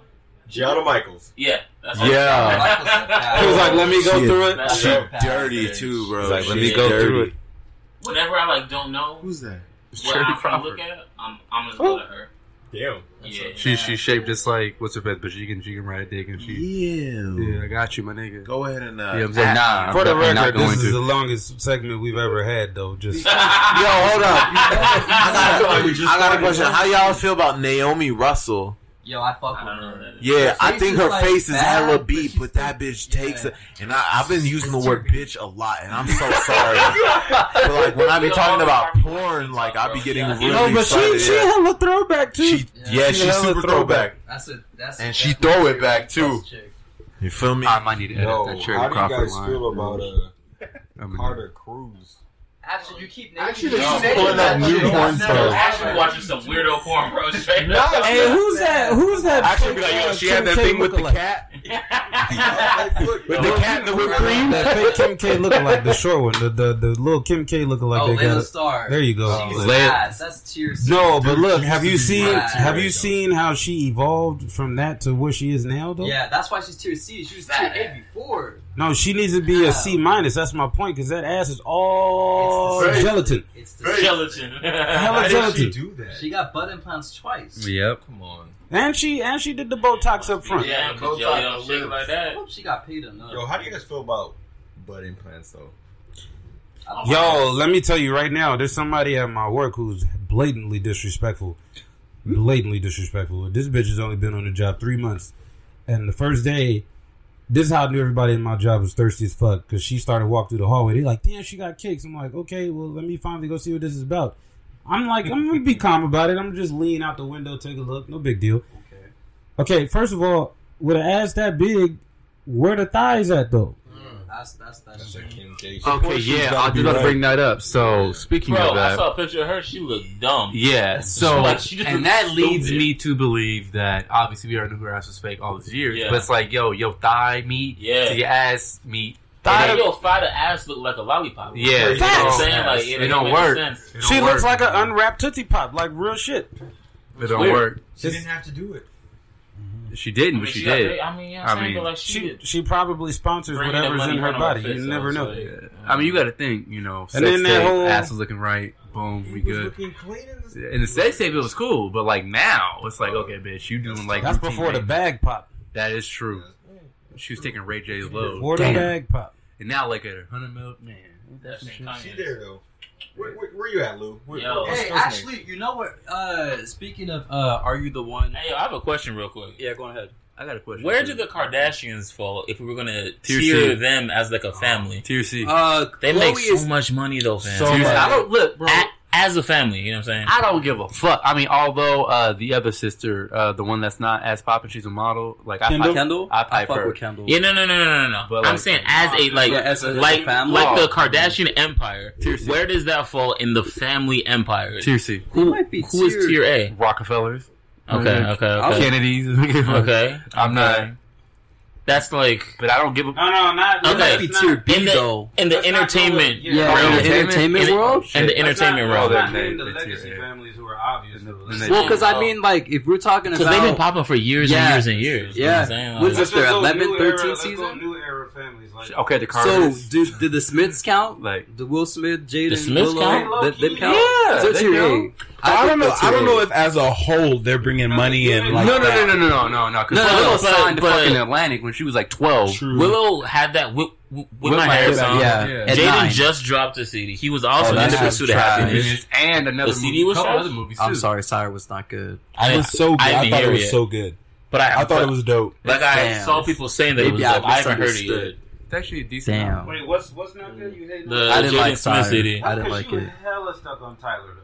Gianna Michaels. Yeah, that's Yeah. He was like, "Let me go She- through it." That's She her. dirty too, bro. He's like, "Let She's me go dirty. through it." Whenever I like don't know Who's that? what Charity I'm trying to look at, I'm I'm just go to oh. her. Damn. Yeah, She she's shaped just like what's her face, but she can she can ride a dick and she. Yeah. Yeah, I got you, my nigga. Go ahead and uh, Yeah, I'm saying, nah, For the I'm definitely not record, this going is to. the longest segment we've ever had, though. Just Yo, hold up. I got, I got a question. How y'all feel about Naomi Russell? Yo, I fuck I with know her. that. Yeah, I think her like, face is bad, hella but beat, she's but that bitch still- takes it. And I, I've been using the word bitch a lot, and I'm so sorry. but like when I be talking about porn, like I be getting really excited. no, but she excited. she yeah. hella throwback too. She, yeah, She she's hella super throwback. That's a that's And she throw it back, too. You feel me? I might need to edit Yo, that how Charity do you guys feel about uh, Carter Cruz? Actually, you keep naming Actually, names. she's pulling up new porn I'm actually watching some weirdo porn, bro. Straight up. Hey, who's that? Who's that? Actually, be like, yo, she had that thing with the cat. With the cat and the whipped cream. That fake Kim K looking like the short one, the the, the little Kim K looking like Oh, they got. Layla. Star. There you go. She's ass. That's tier C. No, but look, have you used to be seen have you seen how she evolved from that to where she is now though? Yeah, that's why she's tier C. She was tier A before. No, she needs to be a C minus. That's my point because that ass is all It's the gelatin. It's the Gelatin. Hella Why gelatin. did she do that? She got butt implants twice. Yep. Come on. And she and she did the Botox up front. Yeah, because Jelly don't shake like I that. hope she got paid enough. Yo, how do you guys feel about butt implants though? Yo, let me tell you right now, there's somebody at my work who's blatantly disrespectful. Blatantly disrespectful. This bitch has only been on the job three months. And the first day, this is how I knew everybody in my job was thirsty as fuck. Because she started walking through the hallway. They like, damn, she got kicks. I'm like, okay, well, let me finally go see what this is about. I'm like, I'm going to be calm about it. I'm just lean out the window, take a look. No big deal. Okay. Okay, first of all, with an ass that big, where the thighs at, though? That's that's that's, Okay, yeah, I do got to bring that up. So speaking Bro, of that, I saw a picture of her. She looked dumb. Yeah. So like, she just and that stupid. leads me to believe that obviously we already knew her ass was fake all these years, yeah. but it's like yo, yo thigh meat, yeah, to your ass meat. Thigh, yo, thigh to ass look like a lollipop. Yeah, you know what I'm saying? Like, it, it don't work. It don't she work. looks like an unwrapped tootsie pop, like real shit. It don't work. She didn't have to do it. She didn't, I mean, but she, she did. I mean, yeah, I mean, like she, she, she probably sponsors whatever's in her body. You never know. Like, yeah. I mean, you got to think, you know, and then that tape, whole ass was looking right. Boom, we good. And the, in the sex tape, it was cool, but like now, it's like, okay, bitch, you doing like that's before the bag pop. That is true. She was taking Ray J's load. Before the bag pop, and now like a hundred mil, man. That's. She there though. Where, where, where, you at, Lou? Where, yo, hey, actually, you know what? Uh, speaking of, uh, are you the one? Hey, I have a question, real quick. Yeah, go ahead. I got a question. Where do the Kardashians fall if we were gonna tier, tier them as like a family? Tier C. Uh, they make so much money though, fam. So much. I don't look, bro. At as a family. You know what I'm saying? I don't give a fuck. I mean, although uh, the other sister, uh, the one that's not as popular, she's a model. Like I Kendall, I, Kendall? I, I fuck her. with Kendall. Yeah, no, no, no, no, no, no. But, like, I'm saying as a like, yeah, as a, like, as a like the oh. Kardashian empire. Tiercy. Where does that fall in the family empire? Tier C. Who might be? Who tier, is tier A? Rockefellers. Okay, okay, okay. Kennedy's. okay, I'm not. That's like, but I don't give a. No, no, not okay. That'd be tier B in the, though. In the entertainment, yeah, realm. in entertainment world, and the entertainment world, not in the legacy families who are obvious. Well, because I mean, like, if we're talking about, they've been popping for years and years and years. Yeah, what's this? Their 11, 13 season. New era families. Okay, the Carters. So did, did the Smiths count? Like the Will Smith, Jaden, the Smiths count? Them count? Yeah, so tier A. I, I don't know. I don't know if as a whole they're bringing money in. Like no, no, that. no, no, no, no, no. Because no, Willow no, signed but, to fucking Atlantic when she was like twelve. True. Willow had that whip, whip, my, hair song. Yeah. yeah. Jaden nine. just dropped a CD. He was also oh, in the pursuit of happiness and another the CD movie. was other movies. Too. I'm sorry, Syre was not good. I was so. I, thought it was so good. But I, I thought it was dope. Like I saw people saying that it was dope. I haven't heard it yet actually a decent. Damn. Album. Wait, what's what's not good? You hate the, I didn't Jaden like Smith CD. I didn't like you it. Hella stuck on Tyler though.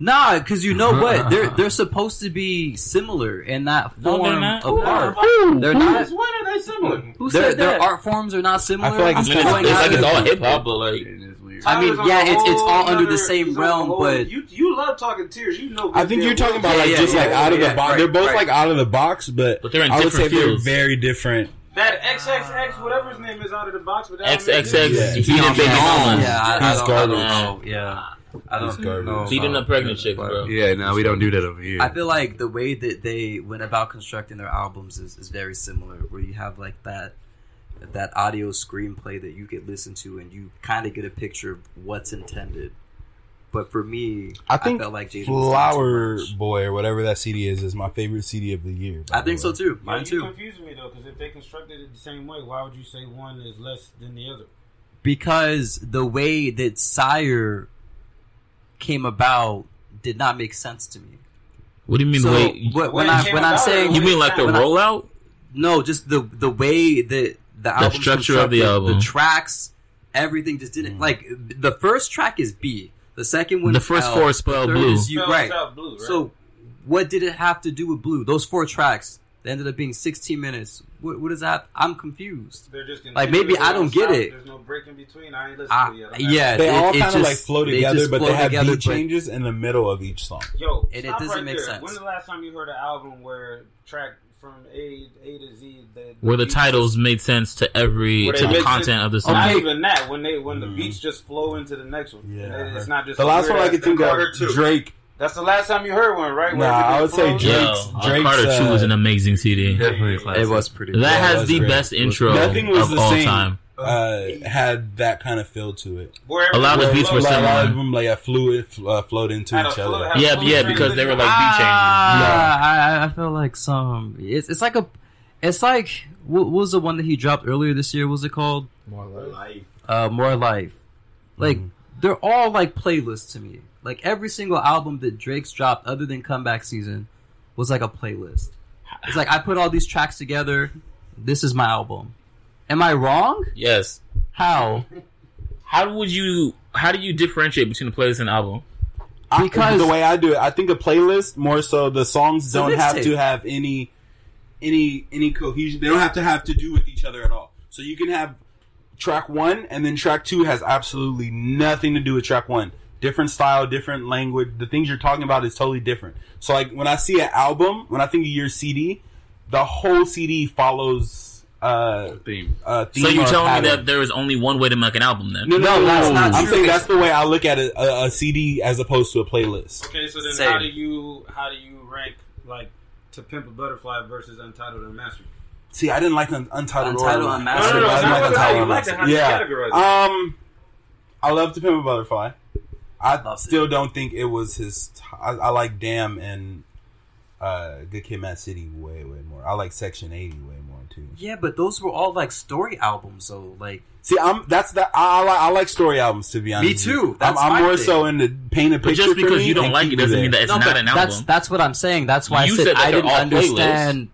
Nah, because you know what? They're they're supposed to be similar in that form no, of art. Who? They're not. what are they similar? Who their, said that? Their art forms are not similar. I feel like it's, it's, like it's all hip hop, but like. I mean, yeah, it's it's all under the same realm, whole, but you you love talking tears. You know, I think you're talking about like yeah, just yeah, like yeah, out of the box. Right, they're both right. like out of the box, but, but they're in I would say fields. they're very different. That XXX, whatever his name is, out of the box, but XXX, yeah. he, he been on. Yeah, I, he's I, Yeah. I don't know. Beating up pregnant chicks, bro. Yeah, no, we don't do that over here. I feel like the way that they went about constructing their albums is, is very similar, where you have like that that audio screenplay that you could listen to and you kind of get a picture of what's intended. But for me, I think I felt like Jaden Flower Boy or whatever that CD is is my favorite CD of the year. I think so too. Mine yeah, too. Confusing me though, because if they constructed it the same way, why would you say one is less than the other? Because the way that Syre came about did not make sense to me. What do you mean? So, wait, when, when I when I'm saying you mean like the rollout? I, no, just the the way the the, the structure of the album, the tracks, everything just didn't mm. like the first track is B, the second one, the first L, four is blue, is you, right. blue, right? So what did it have to do with blue? Those four tracks that ended up being 16 minutes. What, what is that? I'm confused. They're just like maybe I don't, get it. There's no break in between. I ain't ah, listening I, to you. Yeah, they it, all kind of like flow together, but flow they have together, beat changes in the middle of each song. Yo, and it doesn't right make there. sense. When's the last time you heard an album where track from A A to Z. The, the where the titles made sense to every to the content of the song. Not even that when they when mm. the mm-hmm. beats just flow into the next one. Yeah, it's not just the last one I could think of. Drake that's the last time you heard one, right? Nah, I would say Drake's. Yo, Drake's Carter uh, Two was an uh, amazing CD. Definitely classic. It was pretty. That has the great. best intro Nothing was of the all same. time. Uh, had that kind of feel to it. Where a lot of beats were similar. A lot of them like a fluid uh, flowed into each other. Yeah, yeah, because they were like beat changes. Ah, yeah. I, I feel like some. It's it's like a, it's like what was the one that he dropped earlier this year? What was it called More Life? Uh, More Life. Like mm. they're all like playlists to me. Like every single album that Drake's dropped, other than Comeback Season, was like a playlist. It's like I put all these tracks together. This is my album. Am I wrong? Yes. How? How would you? How do you differentiate between a playlist and an album? Because I, the way I do it, I think a playlist more so the songs don't have tape. to have any any any cohesion. They don't have to have to do with each other at all. So you can have track one, and then track two has absolutely nothing to do with track one different style, different language. The things you're talking about is totally different. So like when I see an album, when I think of your CD, the whole CD follows uh, theme. Uh, theme. So you're telling pattern. me that there is only one way to make an album then? No, no, no that's not. I'm saying that's the way I look at a, a, a, CD as opposed to a playlist. Okay, so then Same. how do you how do you rank like To Pimp a Butterfly versus Untitled Unmastered? See, I didn't like un- Untitled, Untitled or Unmastered. No, no, no, I didn't like Untitled. Unmastered. Yeah. Um, I love To Pimp a Butterfly. I still don't think it was his. T- I, I like Damn and uh, Good Kid, Mad City way way more. I like Section Eighty way more too. Yeah, but those were all like story albums, so like. See, I'm that's the I, I like I like story albums to be honest. Me too. I'm, I'm more thing. so in the paint a picture. But just because you don't like it doesn't mean that it's no, not an that's, album. That's that's what I'm saying. That's why you I said, said I didn't understand. Playlists.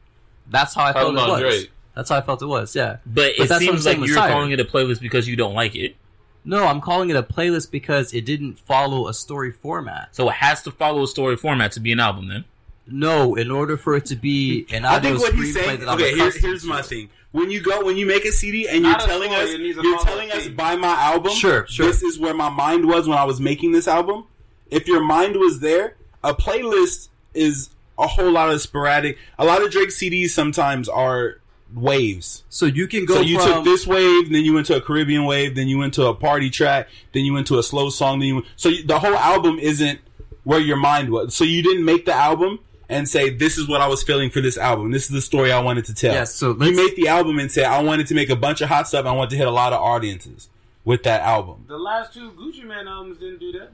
That's how I felt it was. That's how I felt it was. Yeah, but, but it seems like you're calling it a playlist because you don't like it. No, I'm calling it a playlist because it didn't follow a story format. So it has to follow a story format to be an album, then. No, in order for it to be an I think what he's saying. Okay, here's, here's my thing. When you go, when you make a CD and you're telling story, us, you're telling us by my album. Sure, sure. This is where my mind was when I was making this album. If your mind was there, a playlist is a whole lot of sporadic. A lot of Drake CDs sometimes are waves. So you can go. So you from, took this wave, then you went to a Caribbean wave, then you went to a party track, then you went to a slow song. Then you went, so you, the whole album isn't where your mind was. So you didn't make the album and say this is what I was feeling for this album. This is the story I wanted to tell. Yes. Yeah, so you make the album and say I wanted to make a bunch of hot stuff. I wanted to hit a lot of audiences with that album. The last two Gucci Mane albums didn't do that.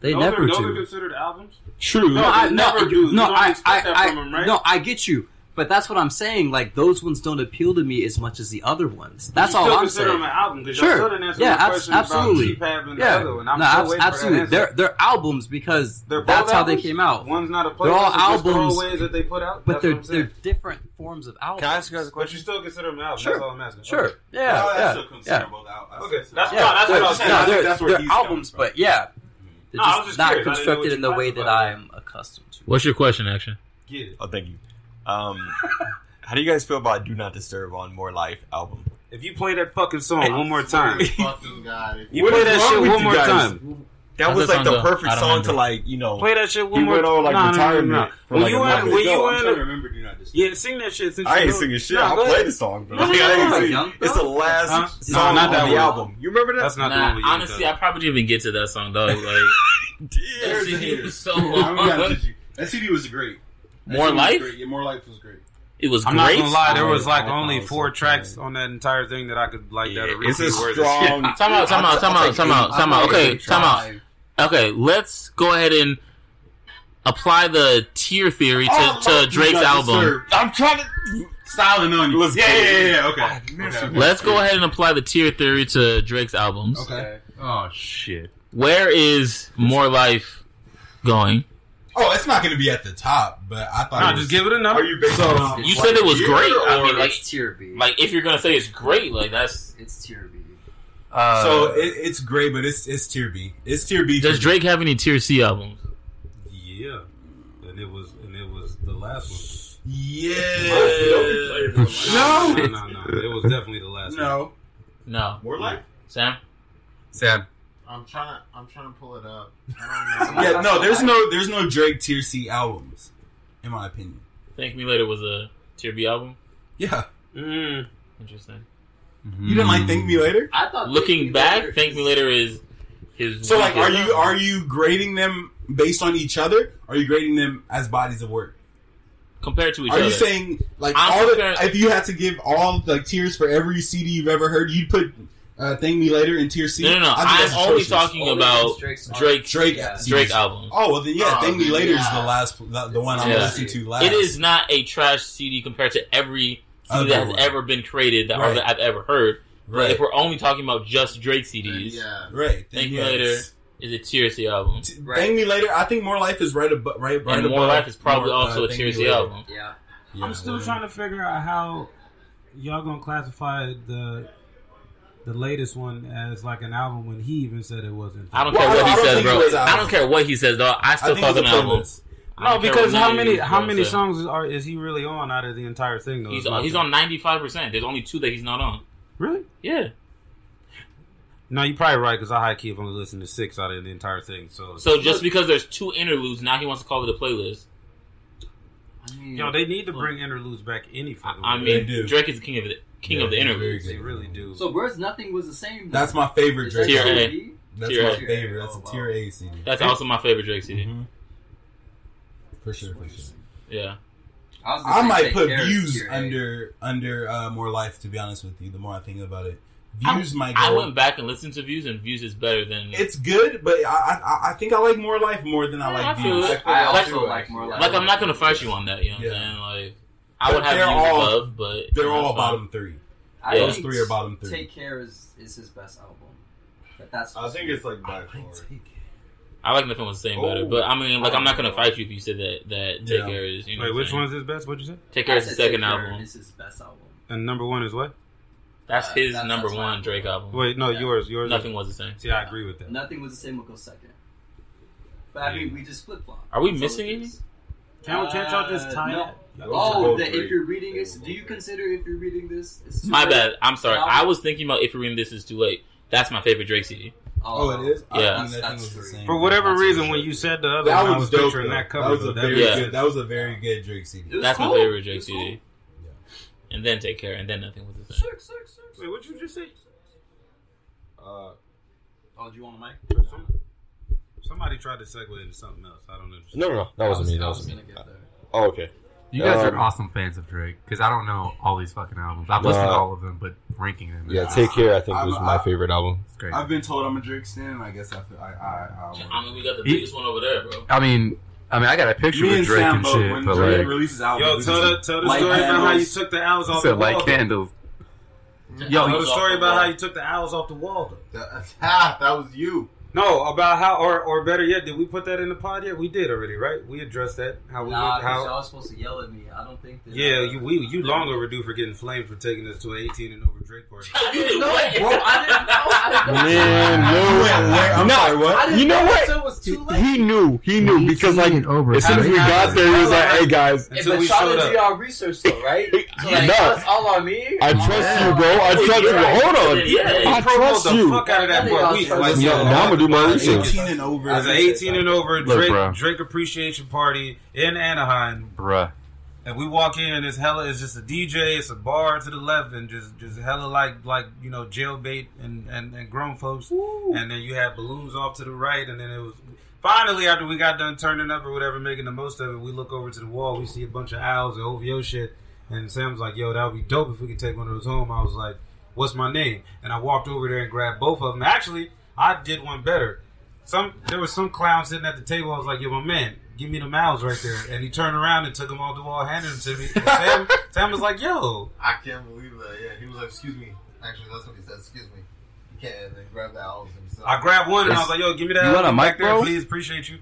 They those never are, do. Those are considered albums. True. No, no I, no, do. No, I, I, I, right? no, I get you. But that's what I'm saying. Like those ones don't appeal to me as much as the other ones. That's you all still I'm consider saying. Them an album, sure. yeah, abs- absolutely. yeah. no, abs- absolutely. They're they're albums because they're that's how they came out. One's not a playlist. They're all albums ways that they put out. But they're they're different forms of albums. Can I ask you guys a question? But you still consider them albums? Sure. That's all I'm asking. Sure. Okay. Yeah. Yeah. yeah. Okay. That's, what I was saying. They're, that's where albums, but yeah, they're just, not constructed in the way that I am accustomed to. What's your question, Action? Get it. Oh, thank you. Um, how do you guys feel about "Do Not Disturb" on "More Life" album? If you play that fucking song one more time, fucking God, you play that shit one more time. That was like the perfect song remember. to like you know play that shit one more. time. like nah, retirement. Nah, nah, like, when you want, when you remember, do not disturb. Yeah, sing that shit. Since I ain't singing shit. I play the song, but like, young, it's the last huh? song not that album. You remember that? That's not the one. Honestly, I probably didn't even get to that song though. Like. So that CD was great. More life. Yeah, more life was great. It was. I'm great. not gonna lie. There was like only four tracks on that entire thing that I could like. Yeah, that it's a strong. Time out. Time out. Time out. Time out. Time out. Okay. Time out. Okay. Let's go ahead and apply the tier theory to, to Drake's album. I'm trying to styling on you. Let's yeah, yeah, yeah, yeah. Okay. okay. Let's go ahead and apply the tier theory to Drake's albums. Okay. Oh shit. Where is More Life going? Oh, it's not going to be at the top, but I thought. Nah, was, just give it a number. you, so, you said it was great. I mean, like tier B. Like if you're going to say it's great, like that's it's tier B. Uh, so it, it's great, but it's it's tier B. It's tier B. Does Drake have any tier C albums? Yeah, and it was and it was the last one. Yeah. No. No, no. It was definitely the last no. one. No. No. More life? Sam? Sam. I'm trying. To, I'm trying to pull it up. yeah, no, there's no, there's no Drake Tier C albums, in my opinion. Thank Me Later was a Tier B album. Yeah. Mm. Interesting. Mm. You didn't like Thank Me Later? I thought. Looking Thank back, Later. Thank Me Later is his. So, like, are you album. are you grading them based on each other? are you grading them as bodies of work? Compared to each are other, are you saying like I'm all the, if you had to give all the like, tiers for every CD you've ever heard, you'd put uh, Thank Me Later in Tier C. No, no, no. I'm only talking about Drake's Drake Drake. Drake album. Oh well, then, yeah. Oh, Thank Me Later yeah. is the last the, the one I'm yeah. listening to last. It is not a trash CD compared to every CD Other that has one. ever been created that, right. or that I've ever heard. Right. But if we're only talking about just Drake CDs, yeah, right. Thank Me yes. Later is a Tier C album. T- right. Thank Me Later. I think More Life is right above. Right, right and More. Life is probably More, also uh, a Tier C album. Yeah. I'm still trying to figure out how y'all gonna classify the the latest one as like an album when he even said it wasn't. I don't care what he says, bro. I don't care what he says, though. I still call it an album. No, because how many how many songs are is he really on out of the entire thing? Though, he's on, he's on ninety five percent. There's only two that he's not on. Really? Yeah. No, you're probably right because I high key have only listened to six out of the entire thing. So, so just because there's two interludes, now he wants to call it a playlist. Yo, they need to bring interludes back any fucking I, I mean, Drake is the king of it king of the interludes. They really do. So where's nothing was the same. That's my favorite Drake. Tier A. That's Tier my A. favorite. That's a tier A CD. That's also my favorite Drake CD. For sure, for sure. Yeah. I, I might put views under under uh, more life. To be honest with you, the more I think about it, I'm- views might I went back and listened to Views, and Views is better than. It's good, but I, I I think I like more life more than I Yeah, like I views. it. I Like- also like more like, like. I'm not gonna fight you on that. You know what Yeah. I'm saying? Like, I would have they're Views all- above, but They're all fine. bottom three. I Yeah. Those three are bottom three. Take Care is is his best album. But that's I think it's like by far. I like nothing was the same better, Oh. but I mean, like, I'm not gonna fight you if you said that that Take Yeah. Care is. You know Wait, which I'm saying? one's his best? What'd you say? Take Care I is the second Take Care album. Is his best album. And number one is what? That's Uh, his that's- number that's one. Drake album. Wait, no, Yeah. yours. Yours. Nothing was the same. See, I agree with that. Nothing was the same. Will go second. But I mean, we just flip flop. Are we missing any? Can't, can't y'all just tie no. it? Oh, the, if you're reading this, do you consider if you're reading this? It's too My late? bad. I'm sorry. Album? I was thinking about if you're reading this is too late. That's my favorite Drake CD. Oh, it is. I Yeah. think that thing was the same. For whatever That's reason, when you said the other That one, I was was picturing though. that cover. That was a That very Yeah. good. sense. That was a very good Drake CD. That's cool. my favorite Drake It was CD. Yeah. And then Take Care, and then Nothing was the same. Six, six, six. Wait, what you just say? Uh, Oh, do you want a mic? Somebody tried to segue into something else. I don't understand. No, no, no. That wasn't me. That wasn't me. gonna get there. Oh, okay. You guys Um, are awesome fans of Drake because I don't know all these fucking albums. I've No, listened to all of them, but ranking them. Yeah, is- Take Care, I think, I'm- was my I- favorite album. It's great. I've been told I'm a Drake stan. I guess I feel, I I, I, I mean, we got the He- biggest one over there, bro. I mean, I mean, I got a picture Me with Drake Sam and shit, when but Drake like, releases albums, Yo, we tell just- the tell the Light story about how you took the owls off the like wall. candles. Yo, tell Owls the story about how you took the owls off the wall. Though. That, that was you. No, about how, or or better yet, did we put that in the pod yet? We did already, right? We addressed that. How we Nah, went, 'cause how y'all supposed to yell at me. I don't think that. Yeah, uh, you we you long overdue for getting flamed for taking us to an 18 and over Drake party. You did No, what? bro, I didn't know. I didn't know. Man, no. I'm no, sorry, what? You know know what? until it was too late. He knew. He knew because like and over as soon as we got there, he was like, "Hey guys, Hey, Until but we shout showed out to up. y'all research though, right? So like, No. that's all on me. I trust you, bro. I trust you. Hold on, I trust you." fuck out of that None for of a y'all week. trust Like, Yeah, now I'm gonna do my research. 18 and over. As an 18 and over Look, Drake bro. Drake appreciation party in Anaheim, bruh. and we walk in, it's hella, it's just a DJ, it's a bar to the left, and just just hella like like you know jailbait and and, and grown folks, and then you had balloons off to the right, and then it was finally after we got done turning up or whatever, making the most of it, we look over to the wall, we see a bunch of owls and OVO shit, and Sam's like, "Yo, that would be dope if we could take one of those home." I was like, "What's my name?" And I walked over there and grabbed both of them. Actually, I did one better. Some there was some clown sitting at the table. I was like, "Yo, my man, give me the mouths right there." And he turned around and took them off the wall, handed them to me. And Sam, Sam was like, "Yo, I can't believe that. Yeah, he was like, "Excuse me." Actually, that's what he said. Excuse me. You can't and then grab the owls himself. I grabbed one and I was like, "Yo, give me that." You want a mic, there, bro? please. Appreciate you.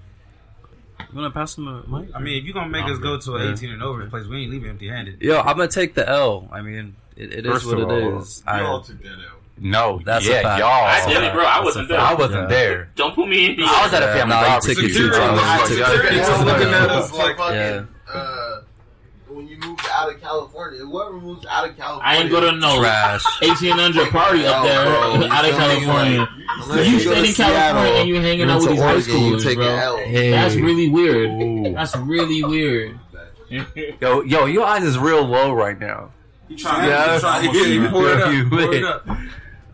You wanna pass him a mic? I mean, if you gonna make I'm us go to an Yeah. 18 and over place, we ain't leaving empty handed. Yo, I'm gonna take the L. I mean, it, it is what of it all, is. You I, all took that out. No, That's a yeah, fact. y'all. I did it, bro. I wasn't there. I wasn't Yeah. there. Don't put me in. the- I was at a family Nah, you barbecue. took it too Security far. was- You took security was looking at us like, fucking, Yeah. uh, when you moved out of California, whoever moves out of California, I ain't go to no Trash. 1800 party up there Bro, out of? California. Unless you you stay in California and you hanging out with these high Oregon, you schoolers, bro. Hey. That's really weird. That's really weird. Yo, yo, your eyes is real low right now. He trying, Yeah, he trying, that's- he pour it up, you pour it up.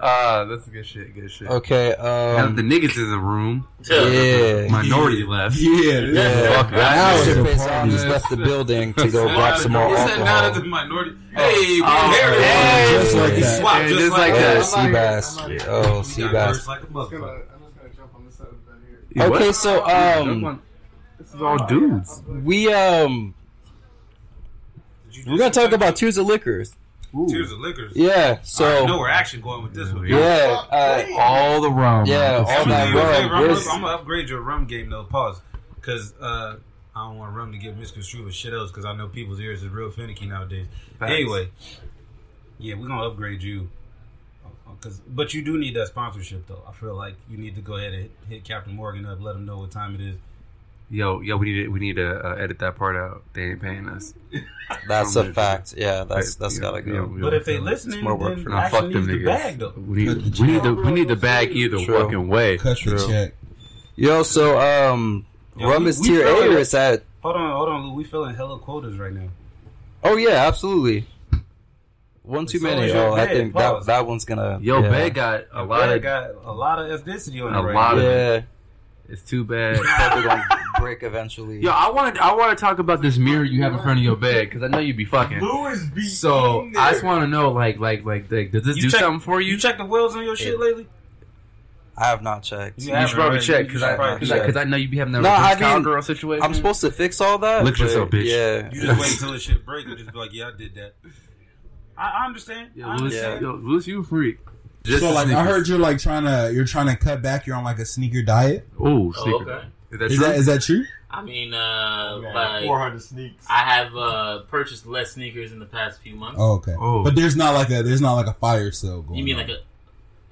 Ah, that's good shit. Good shit. Okay. Have Um. the niggas in the room. Yeah. Minority left. Yeah, Yeah. Fuck Now that. it's shit. face on. He's left the building to go grab some more He said now that the alcohol. minority. Hey, we Oh, inherited it. hey. Just like He that. swapped Yeah, just, just like like that. sea bass. Seabass. Oh, He got Seabass. cursed like a I'm motherfucker. Just gonna jump on this side of the bed here. Okay, so um, This is all dudes. we um, we're gonna talk about Tears of Liquors. Tears of liquors. Yeah. I know So where action going with this one. yeah, uh, All the rum. yeah, all I'm that gonna, rum. I'm, gonna upgrade your rum game though. Pause, because uh, I don't want rum to get misconstrued with shit else. Because I know people's ears is real finicky nowadays. Facts. Anyway, yeah, we're gonna upgrade you. Cause, but you do need that sponsorship though. I feel like you need to go ahead and hit, hit Captain Morgan up, let him know what time it is. Yo, yo, we need to we need to uh, edit that part out. They ain't paying us. That's a fact. Yeah, that's that's gotta go. But if they listening, It's more work then for Nah, fuck them needs the bag, though. We need, we need the we need the bag either True. fucking way. Cut the check. Yo, so um, Yo, rum we- is we tier feeling A or it. is that? Hold on, hold on, Lou. We filling hella quotas right now. Oh yeah, absolutely. One too So many. is your Oh, I bag. think that Pause. that one's gonna. Yo, yeah. Bag got a lot Bag of got a lot of ethnicity on a it right lot now. of Yeah. It. It's too bad. Probably gonna break eventually. Yo, I want to I want to talk about this mirror you have in front of your bed because I know you'd be fucking. Lewis be So in I just want to know, like, like, like, like does this You do check- something for you? You check the wheels on your shit lately? I have not checked. You You should probably right? check because I because I, I know you'd be having that No, I mean, cowgirl situation. I'm supposed to fix all that. Look but yourself, bitch. Yeah. You just wait until the shit break and just be like, yeah, I did that. I, I understand. Yo, I Louis, understand. yo, Louis, you a freak. So like I heard you're like trying to you're trying to cut back. You're on like a sneaker diet. Oh, Oh, sneaker. okay. Is that Is true? that is that true? I mean, uh, Man, like 400 sneaks. I have uh, purchased less sneakers in the past few months. Oh, okay. Oh. But there's not like a there's not like a fire sale going. you mean on. like a?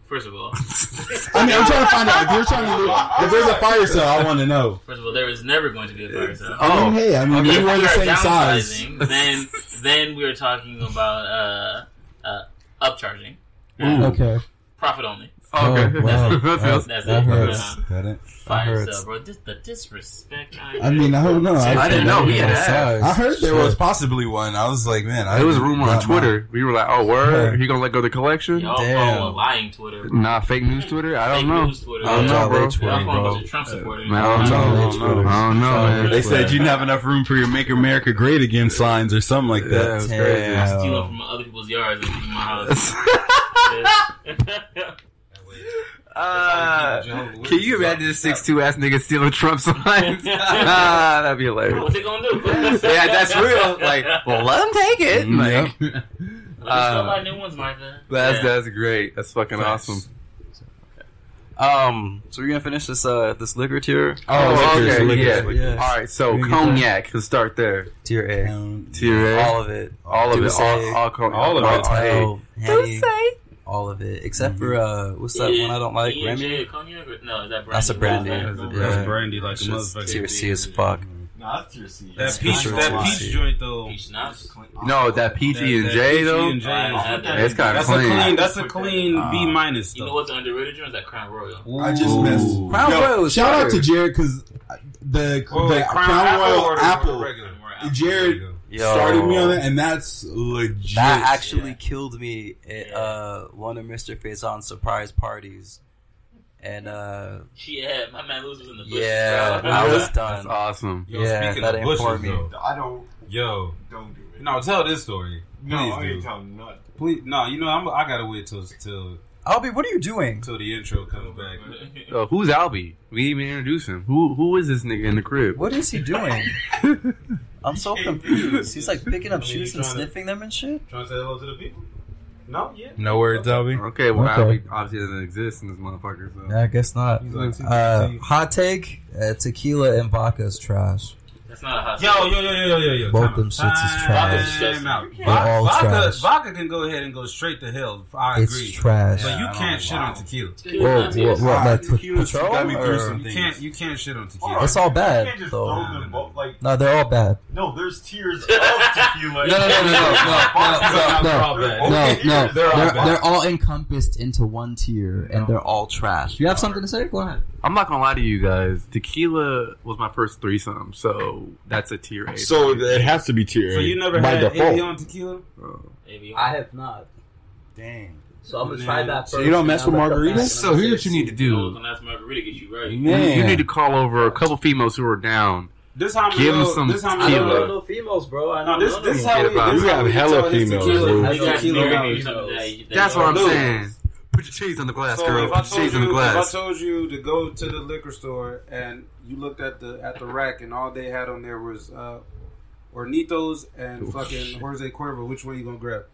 First of all, I mean, I'm trying to find out if you're trying to. If there's a fire sale, I want to know. first of all, there is never going to be a fire sale. I mean, hey, I mean, If we were the same size. then then we are talking about uh, uh, upcharging. Okay. Profit only. Oh, okay. Oh, wow. That feels- That's That it. hurts. Got it. Fire hurts. sale, bro. Dis- the disrespect. I mean, I don't know. I didn't know he had I heard there There was was possibly one. I was like, man, I There was a rumor on got my- Twitter. We were like, "Oh, word, he gonna let go of the collection?" Y'all Damn. follow lying Twitter. Nah, fake news Twitter. I don't Fake know. news Twitter. I don't know, bro. Y'all Twitter, follow a bro. Trump supporters. Man, I don't know. I don't know. I don't know, man. They said you didn't have enough room for your "Make America Great Again" signs or something like that. was crazy. Damn. Stealing from other people's yards and in my house. Uh, can you imagine this six two ass nigga stealing Trump signs? ah, that'd be hilarious. What's he gonna do? Yeah, that's real. Like, well, let him take it. Like, Let me Uh, steal new ones, Martha. that's Yeah. that's great. That's fucking awesome. Um, so we're gonna finish this uh this liquor tier. Oh, liquor, okay, liquor, yeah. liquor. Yes. All right, so We can get cognac. Let's start there. Tier A. Tier A, All of it. all of it, D'ussé, all, all, co- All of all, it. Martell, Henny, D'ussé. All of it, except for uh, what's that one I don't like? Remy. cognac? No, is that brandy? That's a brandy. That's Yeah. That's brandy like a It's just motherfucker. Tier C as fuck. Nah, that's tier C. That peach, that peach joint though. Peach. No, that PG and J that though. PG and J I is- that. It's kind of clean. clean. That's a clean B minus You know what's underrated drink? Is that Crown Royal. I just missed. Crown Yo, Royal shout fire. out to Jared because the, Oh, the wait, Crown, Royal or the- Apple. or the regular? Jared Yo. started me on it, and that's legit. That actually killed me at uh, one of Mr. Faizon's surprise parties. And uh, Yeah, my man Lewis was in the bushes. yeah, bro. I was That's done. awesome. Yo, Yeah, speaking that of ain't for bushes, me. though. I don't. Yo, Don't do it. no, tell this story. No, Please I ain't telling nothing. Please, no. You know, I'm, I gotta wait till till Albie, what are you doing? till the intro comes back. Uh, who's Albie? We didn't even introduce him. Who who is this nigga in the crib? What is he doing? I'm so confused. He's like picking up shoes and sniffing them and shit. Trying to say hello to the people. No, yeah. No words, Albie. Okay, well Okay. Albie obviously doesn't exist in this motherfucker. So. Yeah, I guess not. Like, Uh, hot take: uh, tequila and vodka is trash. That's not a hot Yo, sauce. yo, yo, yo, yo, yo. Both them out. shits is trash. They're Vodka, all vodka, trash. vodka can go ahead and go straight to hell. I It's agree. It's trash. But you Yeah, can't shit know. on tequila. Whoa, what, what, like Patron? got me through some You can't, you can't shit on tequila. It's all bad, You can't just though. throw them both, like, No, they're all bad. no, there's tiers of tequila. No, no, no, no, no, no, no, no, no, no. They're They're, all they're, bad. all encompassed into one tier, and they're all trash. You have something to say? Go ahead. I'm not gonna lie to you guys. Tequila was my first threesome, so that's a tier A. So it has to be tier. So you never by had default. any on tequila? Oh. Maybe. I have not. Dang. So I'm gonna Man. try that So first. you don't mess with I'll let the margaritas? So here's what you need to do. Don't ask margarita get you right. You, need to call over a couple females who are down. This how we Give 'em know, some this how we I don't know no females, bro. I No, know this none this them. how we, Forget about this it. how You we have hella females, tequila. bro. His You got tequila married knowledge. or something that- that- That's what I'm saying. Put your cheese on the glass, So girl. if I Put your told cheese on the you, if I told you to go to the liquor store and you looked at the at the rack and all they had on there was uh, Hornitos and fucking Jose Cuervo, which one are you gonna grab?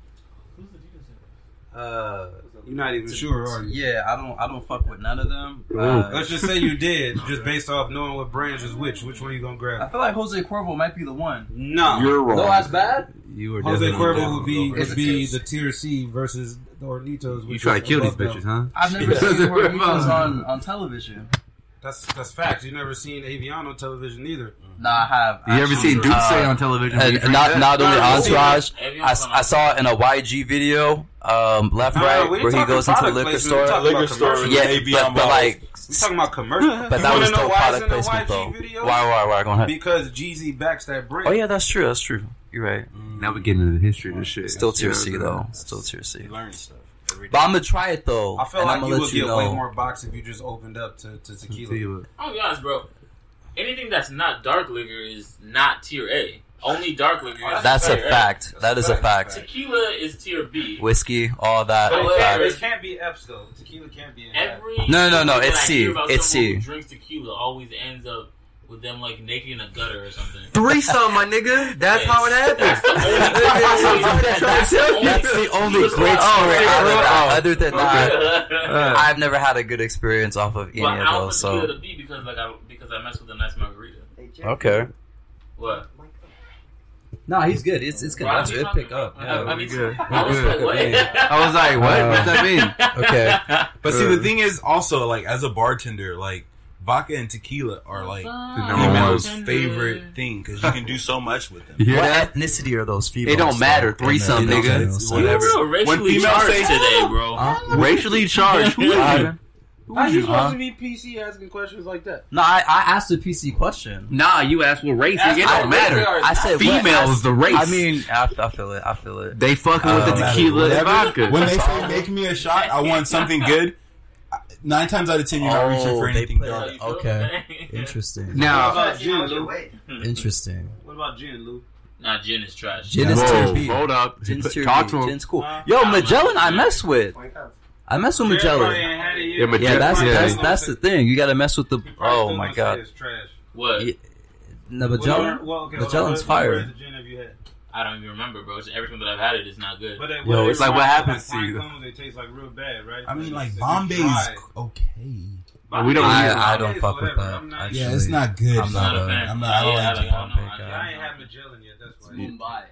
Who's the DJ Uh, You're not even sure, are you? yeah, I don't. I don't fuck with none of them. Uh, Let's just say you did, just based off knowing what branch is which. Which one are you gonna grab? I feel like Jose Cuervo might be the one. No, You're wrong. No, that's bad. You were Jose Cuervo down. would be would be the tier C versus the Hornitos. You try to kill these bitches, them. huh? I've never seen Hornitos on on television. That's that's facts. You never seen Avion on television either. No, I have. You ever seen Duke say on television? And, and not drink not only No, I've Entourage, that. I, s- I saw it in a YG video, um, left No, no, right, we ain't where he goes into the liquor store. we talking about Liquor store yeah, Avion but, but like, We talking about commercial. but that wanna was know still product placement though. video? Why, why, why? Go ahead. Because Jeezy backs that brand. Oh yeah, that's true. That's true. You're right. Mm. Now we getting into the history of this shit. Still tier C though. Still tier C. learn stuff. But I'm gonna try it though. I feel and like I'm you gonna would let you get know. way more box if you just opened up to, to tequila. I'll be honest, bro. Anything that's not dark liquor is not tier A. Only dark liquor. Is That's a tier fact. That is a fact. Tequila is tier B. Whiskey, all that. But It can't, it can't be F's though. Tequila can't be in Every No, no, no, story it's that I C. hear about It's C. Who drinks tequila always ends up with them like naked in a gutter or something. Threesome, my nigga. That's how it happens. That's the only great story out of that. Other than that, Uh, I've never had a good experience off of any But of those. don't put tequila So to B because like I because I mess with a nice margarita. okay. What? No, he's good. It's it's good. Why That's are good pick up. Yeah, about- I mean, good. I was good. like, what? Yeah. I was like, what? What does that mean? Okay. But see, the thing is also like as a bartender, like vodka and tequila are like number females' favorite thing because you can do so much with them. You hear What that? ethnicity are those females? It don't matter. though? Threesome, nigga. know, It's whatever. You're racially When females charged say- today, bro. Huh? Racially charged. Who is How you you, supposed huh? to be PC asking questions like that? No, I, I asked a PC question. Nah, you asked what race. Ask It what don't race matter. I said Female is the race. I mean, I, I feel it. I feel it. they fucking with the Uh, tequila and Whatever. vodka. When they say make me a shot, I want something good. Nine times out of ten, you're not reaching for Oh, they anything put dark. it- Okay, interesting. What now, about gin, Lou? Interesting. What about gin, Lou? Nah, gin is trash. Gin is tier whoa, B. hold up. Gin's tier Talk B. to him. Gin's cool. Uh, Yo, Magellan, I mess with. I mess with Magellan. ain't had it yet. Yeah, Magellan- Yeah, that's Yeah. that's that's the thing. You got to mess with the. Oh my god. it's trash. What? Yeah. No, Magellan. well, okay, hold on. Magellan's What- what fire. Brand of gin have you had? I don't even remember, bro. It's every time that I've had it is not good. But they, Yo, well, it's like what remind me of, happens to you. cones, They taste like real bad, right? I mean, They- like they Bombay's dry. okay. we don't I, use I don't fuck with whatever. that. I'm not- actually. Yeah, it's not good. I'm not not a fan. I'm not. I don't Yeah, like I gin. don't know. I ain't had Magellan yet. That's why. Mumbai.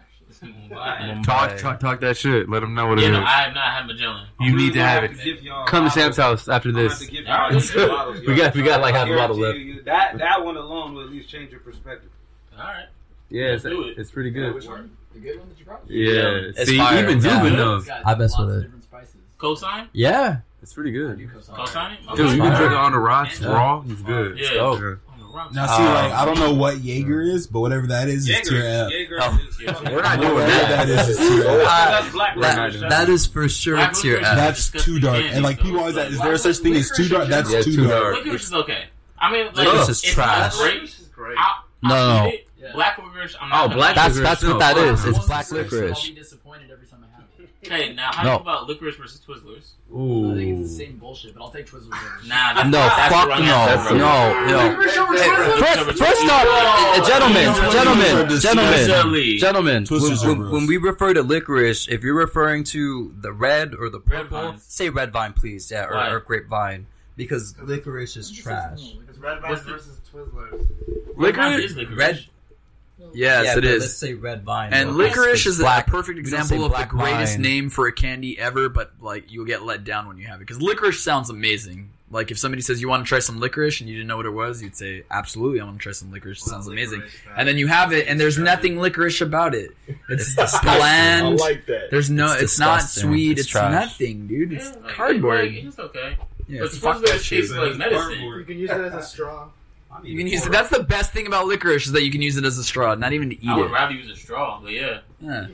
Actually, Mumbai. Talk, talk, talk that shit. Let them know what it Yeah, is. no, I have not had Magellan. You I'm really need to gonna have have it. to Come to. Sam's house after this. have to give All right, y'all let's do it. bottles, We got- we got, like, half a I bottle guarantee you, That that one alone will at least change your perspective. All right. Yeah, it's, it. it's pretty good. Which one? The good one that you brought? Yeah. It's See, fire. even Yeah. Dubin knows. I mess with it. different spices. Cosign? Yeah. It's pretty I do good. cosign. Cosign it? Dude, you can Okay. drink it on the rocks Yeah. raw. It's good. Yeah. Oh. On the rocks. Now, see, Uh, like I don't know what Jaeger is, but whatever that is, is Jaeger, tier F. Jaeger Oh. is We're not doing Whatever that. that is, is tier F. That's black that, licorice. that is for sure Black tier licorice. F. That's too dark. And like people always ask, is there such thing as too dark? That's Yeah, too too dark. dark. Licorice is okay. I mean, like, Licorice it's is trash. not great. great. I, No, I no. eat it. Yeah. Black licorice, I'm Oh, black That's licorice, that's what no. that is. I It's black licorice, licorice. I'll be disappointed every time I have it. Okay, now how No. you feel about licorice versus Twizzlers? Ooh. I think it's the same bullshit, but I'll take Twizzlers. Nah, that's No, that's fuck the wrong no, answer, bro. no, no. First, first off, uh, gentlemen, gentlemen, gentlemen, Twizzlers. gentlemen. Twisters When, when, when we refer to licorice, if you're referring to the red or the purple, vines. say red vine, please, yeah, or, Why? or grapevine, because licorice is trash. It's Red Vine versus Twizzlers. Red Licorice? is licorice. Red, Yes, yeah, it but is. Let's say red vine. And though. licorice is black- a perfect we don't say example of the greatest vine. name for a candy ever, but like you'll get let down when you have it because licorice sounds amazing. Like if somebody says you want to try some licorice and you didn't know what it was, you'd say absolutely I want to try some licorice. It sounds amazing. And then you have it and there's nothing licorice about it. It's, bland. I like that. There's no. It's It's, not sweet. It's It's, nothing, dude. It's Yeah, like, cardboard. like, It's okay. Yeah, but fuck Twizzlers that shit. tastes like medicine. You can use it as a straw. You can use it. That's the best thing about licorice is that you can use it as a straw, not even to eat I would it. rather use a straw, but yeah. Yeah.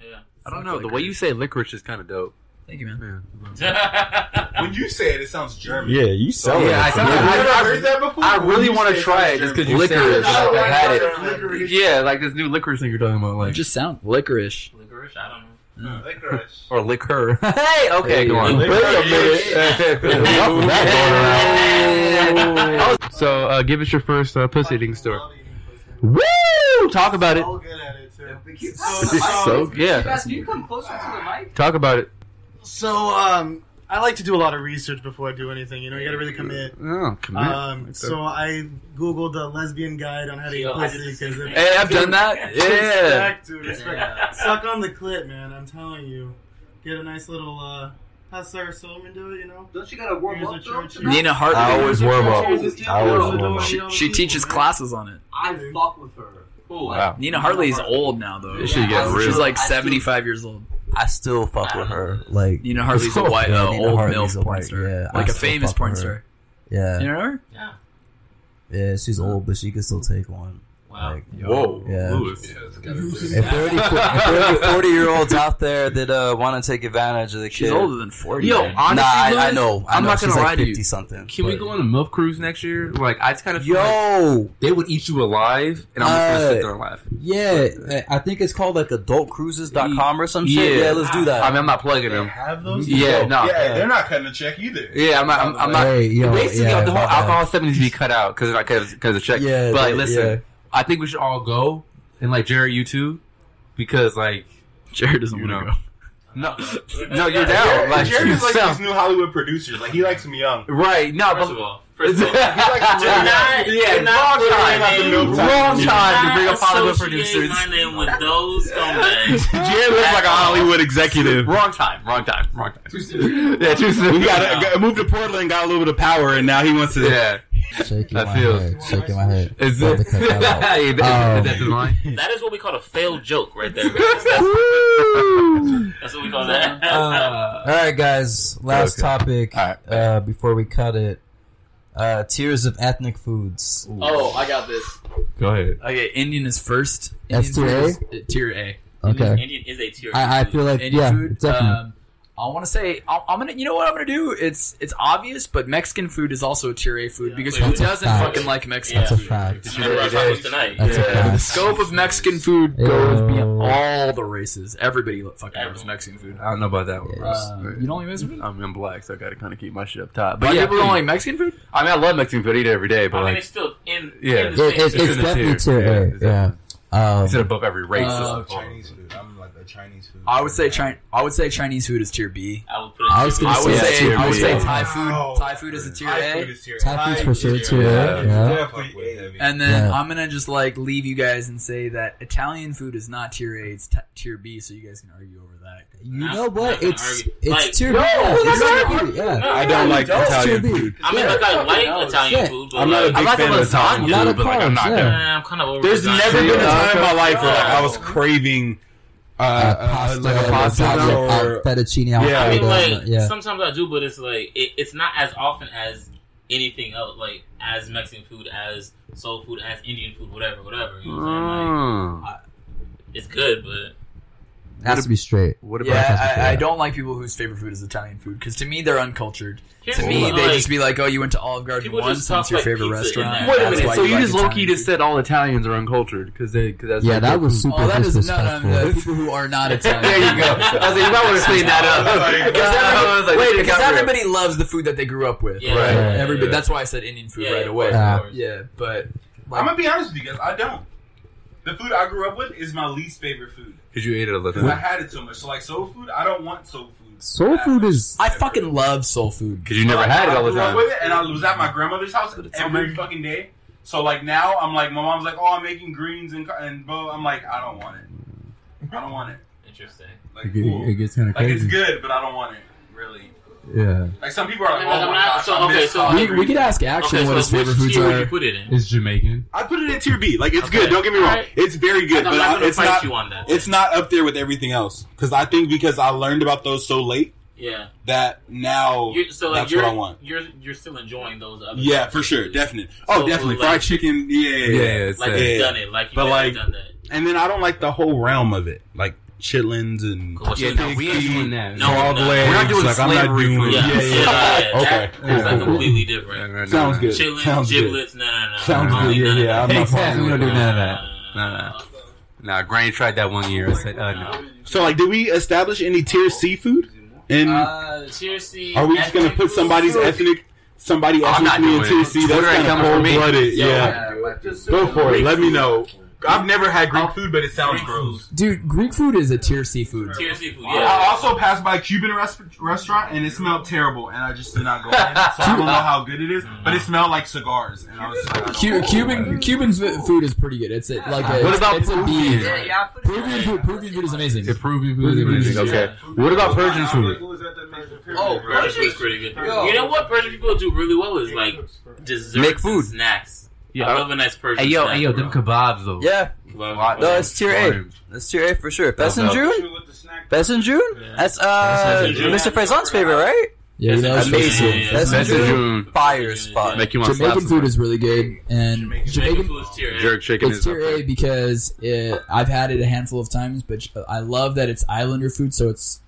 Yeah. I don't know. The way you say licorice is kind of dope. Thank you, man. When you say it, it sounds German. Yeah, you sell Yeah, it. I, for I. I, I, heard that before? I really want to try it just because German. you said it. Licorice. Like, I had it. Yeah, like this new licorice thing you're talking about. It Like, just sound licorice. Licorice, I don't know. Uh, mm. Licorice. or liquor. hey, okay, go on. Wait a Oh, so, uh, give us your first uh, pussy eating story. Woo! Talk about it. So good at it too. So, yeah. Guys, you come closer to the mic? Talk about it. So, um, I like to do a lot of research before I do anything. You know, you gotta really commit. Oh, come on. Um, so I googled the lesbian guide on how to eat pussy because Hey, I've done that. Yeah. Respect, dude, respect. Yeah. Suck on the clit, man. I'm telling you. Get a nice little uh, has Sarah Silverman do it? You know, don't she gotta warm up? Though. Nina Hart. I always warm up. I always warm up. She, she teaches classes on it. I fuck with her. Oh Wow. Nina Hartley is old now though. Yeah, she get real. She's like seventy five years old. I still fuck with her. Like Nina Hartley's a oh, white, uh, old Hartley's male porn star, yeah, like I a famous porn star. Yeah, you know her? Yeah, yeah. She's old, but she can still take one. Wow. Like, Whoa. Yeah. Ooh, yeah if, there are any, if there are any 40 year olds out there that uh, want to take advantage of the kid. She's older than 40. Yo, honestly, nah, I, I know. I am not going to lie 50 to you. something. Can but. we go on a MILF cruise next year? Like, I kind of Yo! Like they would eat you alive, and I'm just going to sit uh, there laughing. Yeah. But, I think it's called like adultcruises.com or some shit. Yeah, let's do that. I mean, I'm not plugging them. Have those? Yeah, no. Yeah, they're not cutting a check either. Yeah, I'm not. I'm, I'm not hey, yo, basically, yeah, the whole alcohol 70s be cut out because of the check. Yeah, but listen I think we should all go, and like Jared, you too, because like Jared doesn't you want to go. No, no, you're down. Like, is like these new Hollywood producers. Like he likes them young. Right? No, first but, of all. First of all, yeah, wrong time. Wrong time to bring up Hollywood producers. My. Jared looks like a Hollywood executive. Wrong time. Wrong time. Wrong time. Too soon. Yeah, too soon. He got, got moved to Portland, got a little bit of power, and now he wants to. Yeah. Shaking that my feels. head. Shaking my head. Is it? that, um, is that the line? That is what we call a failed joke right there. That's, that's what we call that. Uh, all right, guys. Last okay. topic right. uh, before we cut it. Uh, tiers of ethnic foods. Ooh. Oh, I got this. Go ahead. Okay, Indian is first. That's tier A? Uh, tier A. Okay. Indian, Indian is a tier I, I feel like, Indian yeah, food, definitely. Um, I want to say i am gonna. You know what I'm gonna do? It's it's obvious, but Mexican food is also a tier A food yeah, because who doesn't fact. fucking like Mexican? That's food? a fact. Did you know tacos tonight? That's yeah. a fact. The scope of Mexican food goes beyond all the races. Everybody fucking loves Mexican food. I don't know about that one. Uh, you don't like Mexican food? I mean, I'm black, so I gotta kind of keep my shit up top. But, yeah, people don't like Mexican food. I mean, I love Mexican food. I eat it every day, but I mean, it's still in. Yeah, in it, it's, it's, definitely tier, A. Yeah. Um, it's above every race. Uh, Chinese food. I'm Chinese food? I would say China. I would say Chinese food is tier B. I would put. I was gonna I say, tier B. I would say Thai food. Wow. Thai food is a tier Thai A. Food is tier Thai food's for sure tier A. Yeah. And then yeah. I'm gonna just like leave you guys and say that Italian food is not tier A. It's t- tier B. So you guys can argue over that. You know what? It's it's like, tier B. No, it's tier B. Yeah. I don't like Italian food. I mean, like I like Italian food. I'm not a big fan of Italian food, but like I'm not. I'm kind of over. There's never been a time in my life where I was craving uh, uh, pasta, like a pasta lasagna, or, fettuccine alfredo. Yeah, I mean, like, yeah. sometimes I do, but it's like it, it's not as often as anything else, like as Mexican food, as soul food, as Indian food, whatever, whatever. You know what I'm Like, mm. I, it's good, but it has what to be straight. What about yeah, I, I, don't like people whose favorite food is Italian food because to me they're uncultured. Here's to me, like, they just be like, "Oh, you went to Olive Garden once. That's your like favorite restaurant." Wait a minute. So you, like just low key just said all Italians are uncultured because they cause that's yeah, that was super. Oh, that is not uh, no, no, people who are not Italian. there you go. I was like, you might want to clean that up. Wait, because everybody loves the food that they grew up with. Right. Everybody. That's why I said Indian food right away. Yeah, but I'm gonna be honest with you guys. I don't. The food I grew up with is my least favorite food. Because you ate it a little bit. I had it so much. So like soul food, I don't want soul food. Soul food is. I fucking love soul food. Because you never had it all the time. with it, and I was at my grandmother's house every fucking day. So like now, I'm like my mom's like, oh, I'm making greens and and bro, I'm like, I don't want it. I don't want it. Interesting. Like it, gets kind of crazy. It's good, but I don't want it really. Yeah. Like some people are like, oh my gosh, so, okay, so we, we could ask Action okay, what so his favorite foods are. You put it in? It's Jamaican. I put it in tier B. Like it's okay. good. Don't get me wrong. Right. It's very good, but not I, it's not. That, it's not up there with everything else because I think because I learned about those so late. Yeah. That now you're, so like that's what I want. You're you're still enjoying those other Yeah, for sure, oh, definitely. Oh, definitely. Fried chicken, yeah, yeah, yeah. Like you've done it, like you've done that. And then I don't like the whole realm of it. Like chitlins and yeah, no, we ain't doing that. No, no, no. Legs. we're not doing like, slavery I'm not doing, food. Yeah, yeah, yeah. yeah. okay, cool, that's cool, completely different. Right, Sounds good. Chitlins, Sounds giblets, no, no, no. Sounds good. Yeah, yeah. I'm not exactly. We not do none of that. Nah, nah. Nah, Grain tried that one year. Uh, so, like, did we establish any tier C food? And uh, tier C. Are we just gonna put somebody's ethnic? Somebody ethnic? ethnically in tier C. That's kind of cold blooded. Yeah, go for it. Let me know. I've never had Greek I'll, food, but it sounds Greek gross. Food. Dude, Greek food is a tier seafood. food. Tier C. Yeah. I also passed by a Cuban res- restaurant and it smelled terrible, and I just did not go in. So I don't know how good it is, but it smelled like cigars. And I was like, I Cuban Cuban Cuban's food is pretty good. It's a, like a, what about it's Peruvian? Yeah, yeah, Peruvian food. Peruvian food is amazing. The Peruvian food is amazing. Okay. What about Persian food? Oh, Persian food is pretty good. You know what Persian people do really well is like desserts, make food, snacks. Yeah, I love a nice Persian. Hey yo, snack, hey yo, them kebabs though. Yeah. Kebabs No, it's tier A. That's tier A for sure. Best in June. Uh, Best in June. That's uh, Mr. Faizon's favorite, right? Yeah, you know, it's amazing. Yeah, yeah, That's amazing. June. Fire spot. Make you want Jamaican food is really good, and Jamaican, Jamaican food is tier A. Jerk chicken it's is tier A because it, I've had it a handful of times, but I love that it's Islander food, so it's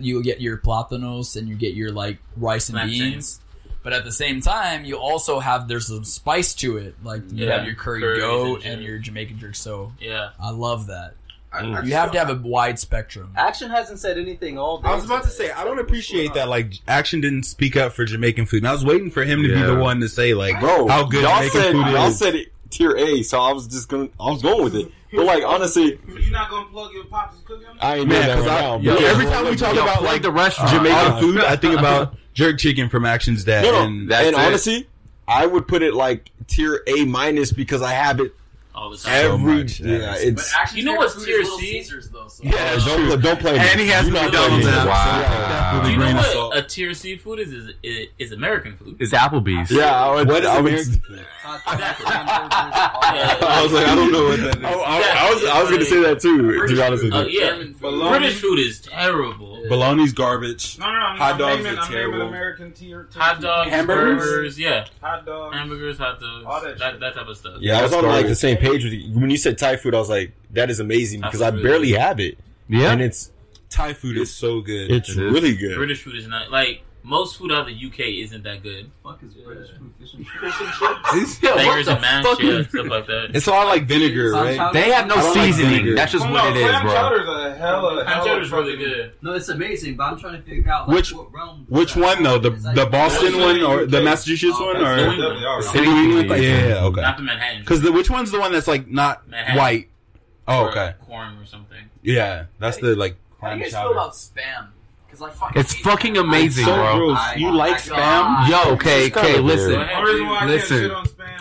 you get your platanos and you get your like rice and Black beans. But at the same time, you also have there's some spice to it. Like you yeah. have your curry goat and, and, your Jamaican jerk. So yeah, I love that. I, I you have to have a wide spectrum. Action hasn't said anything all day. I was about to say I don't appreciate that. Like Action didn't speak up for Jamaican food, and I was waiting for him to yeah. be the one to say like, bro, how good y'all Jamaican said, food y'all is. said it tier A, so I was just going. I was going with it. But like honestly, you're not gonna plug your pops' cooking. I ain't man, right I, now, yo, every time we talk yo, about like the restaurant Jamaican uh, food, I think about jerk chicken from Action's dad. No, no. And, and honestly, I would put it like tier A minus because I have it all the time. Every so much, yeah, it's, but actually, you know what's tier C? Caesars, though, so. Yeah, it's don't, true. don't play. And he has you McDonald's app. Wow. So you know what salt. a tier C food is is, is? is, American food. It's Applebee's. Yeah, I would, what is I would, American food? I was like, I don't know what that is. I, I, I was, I was going to say that too. British to be honest with you, oh, yeah, British food is terrible. Bologna's garbage. No, no, no. Hot dogs are terrible. American tier, hot dogs, hamburgers, yeah, hot dogs, hamburgers, hot dogs, that, that type of stuff. Yeah, I was on like the same page page with you. When you said Thai food, I was like, that is amazing because I barely have it. Yeah. And it's Thai food is so good. It's it really good. British food is not like most food out of the UK isn't that good. Fuck is British food? Fish and chips. Bangers and mash chips, stuff like that. It's all like vinegar, right? Chowder? They have no seasoning. Like That's just well, what no, it is, bro. Clam Chowder's a hell of Clam chowder's really good. No, it's amazing, but I'm trying to figure out like, which which one though? The like, the Boston one the or the Massachusetts oh, one or City England? Yeah, okay. Not the Manhattan. Because the which one's the one that's like not white? Oh, okay. Corn or something. Yeah, that's the like. How do you guys feel about spam? Cause I fucking it's fucking it. amazing, so bro. Gross. You I, like I, spam? Yo, okay, okay, listen, listen.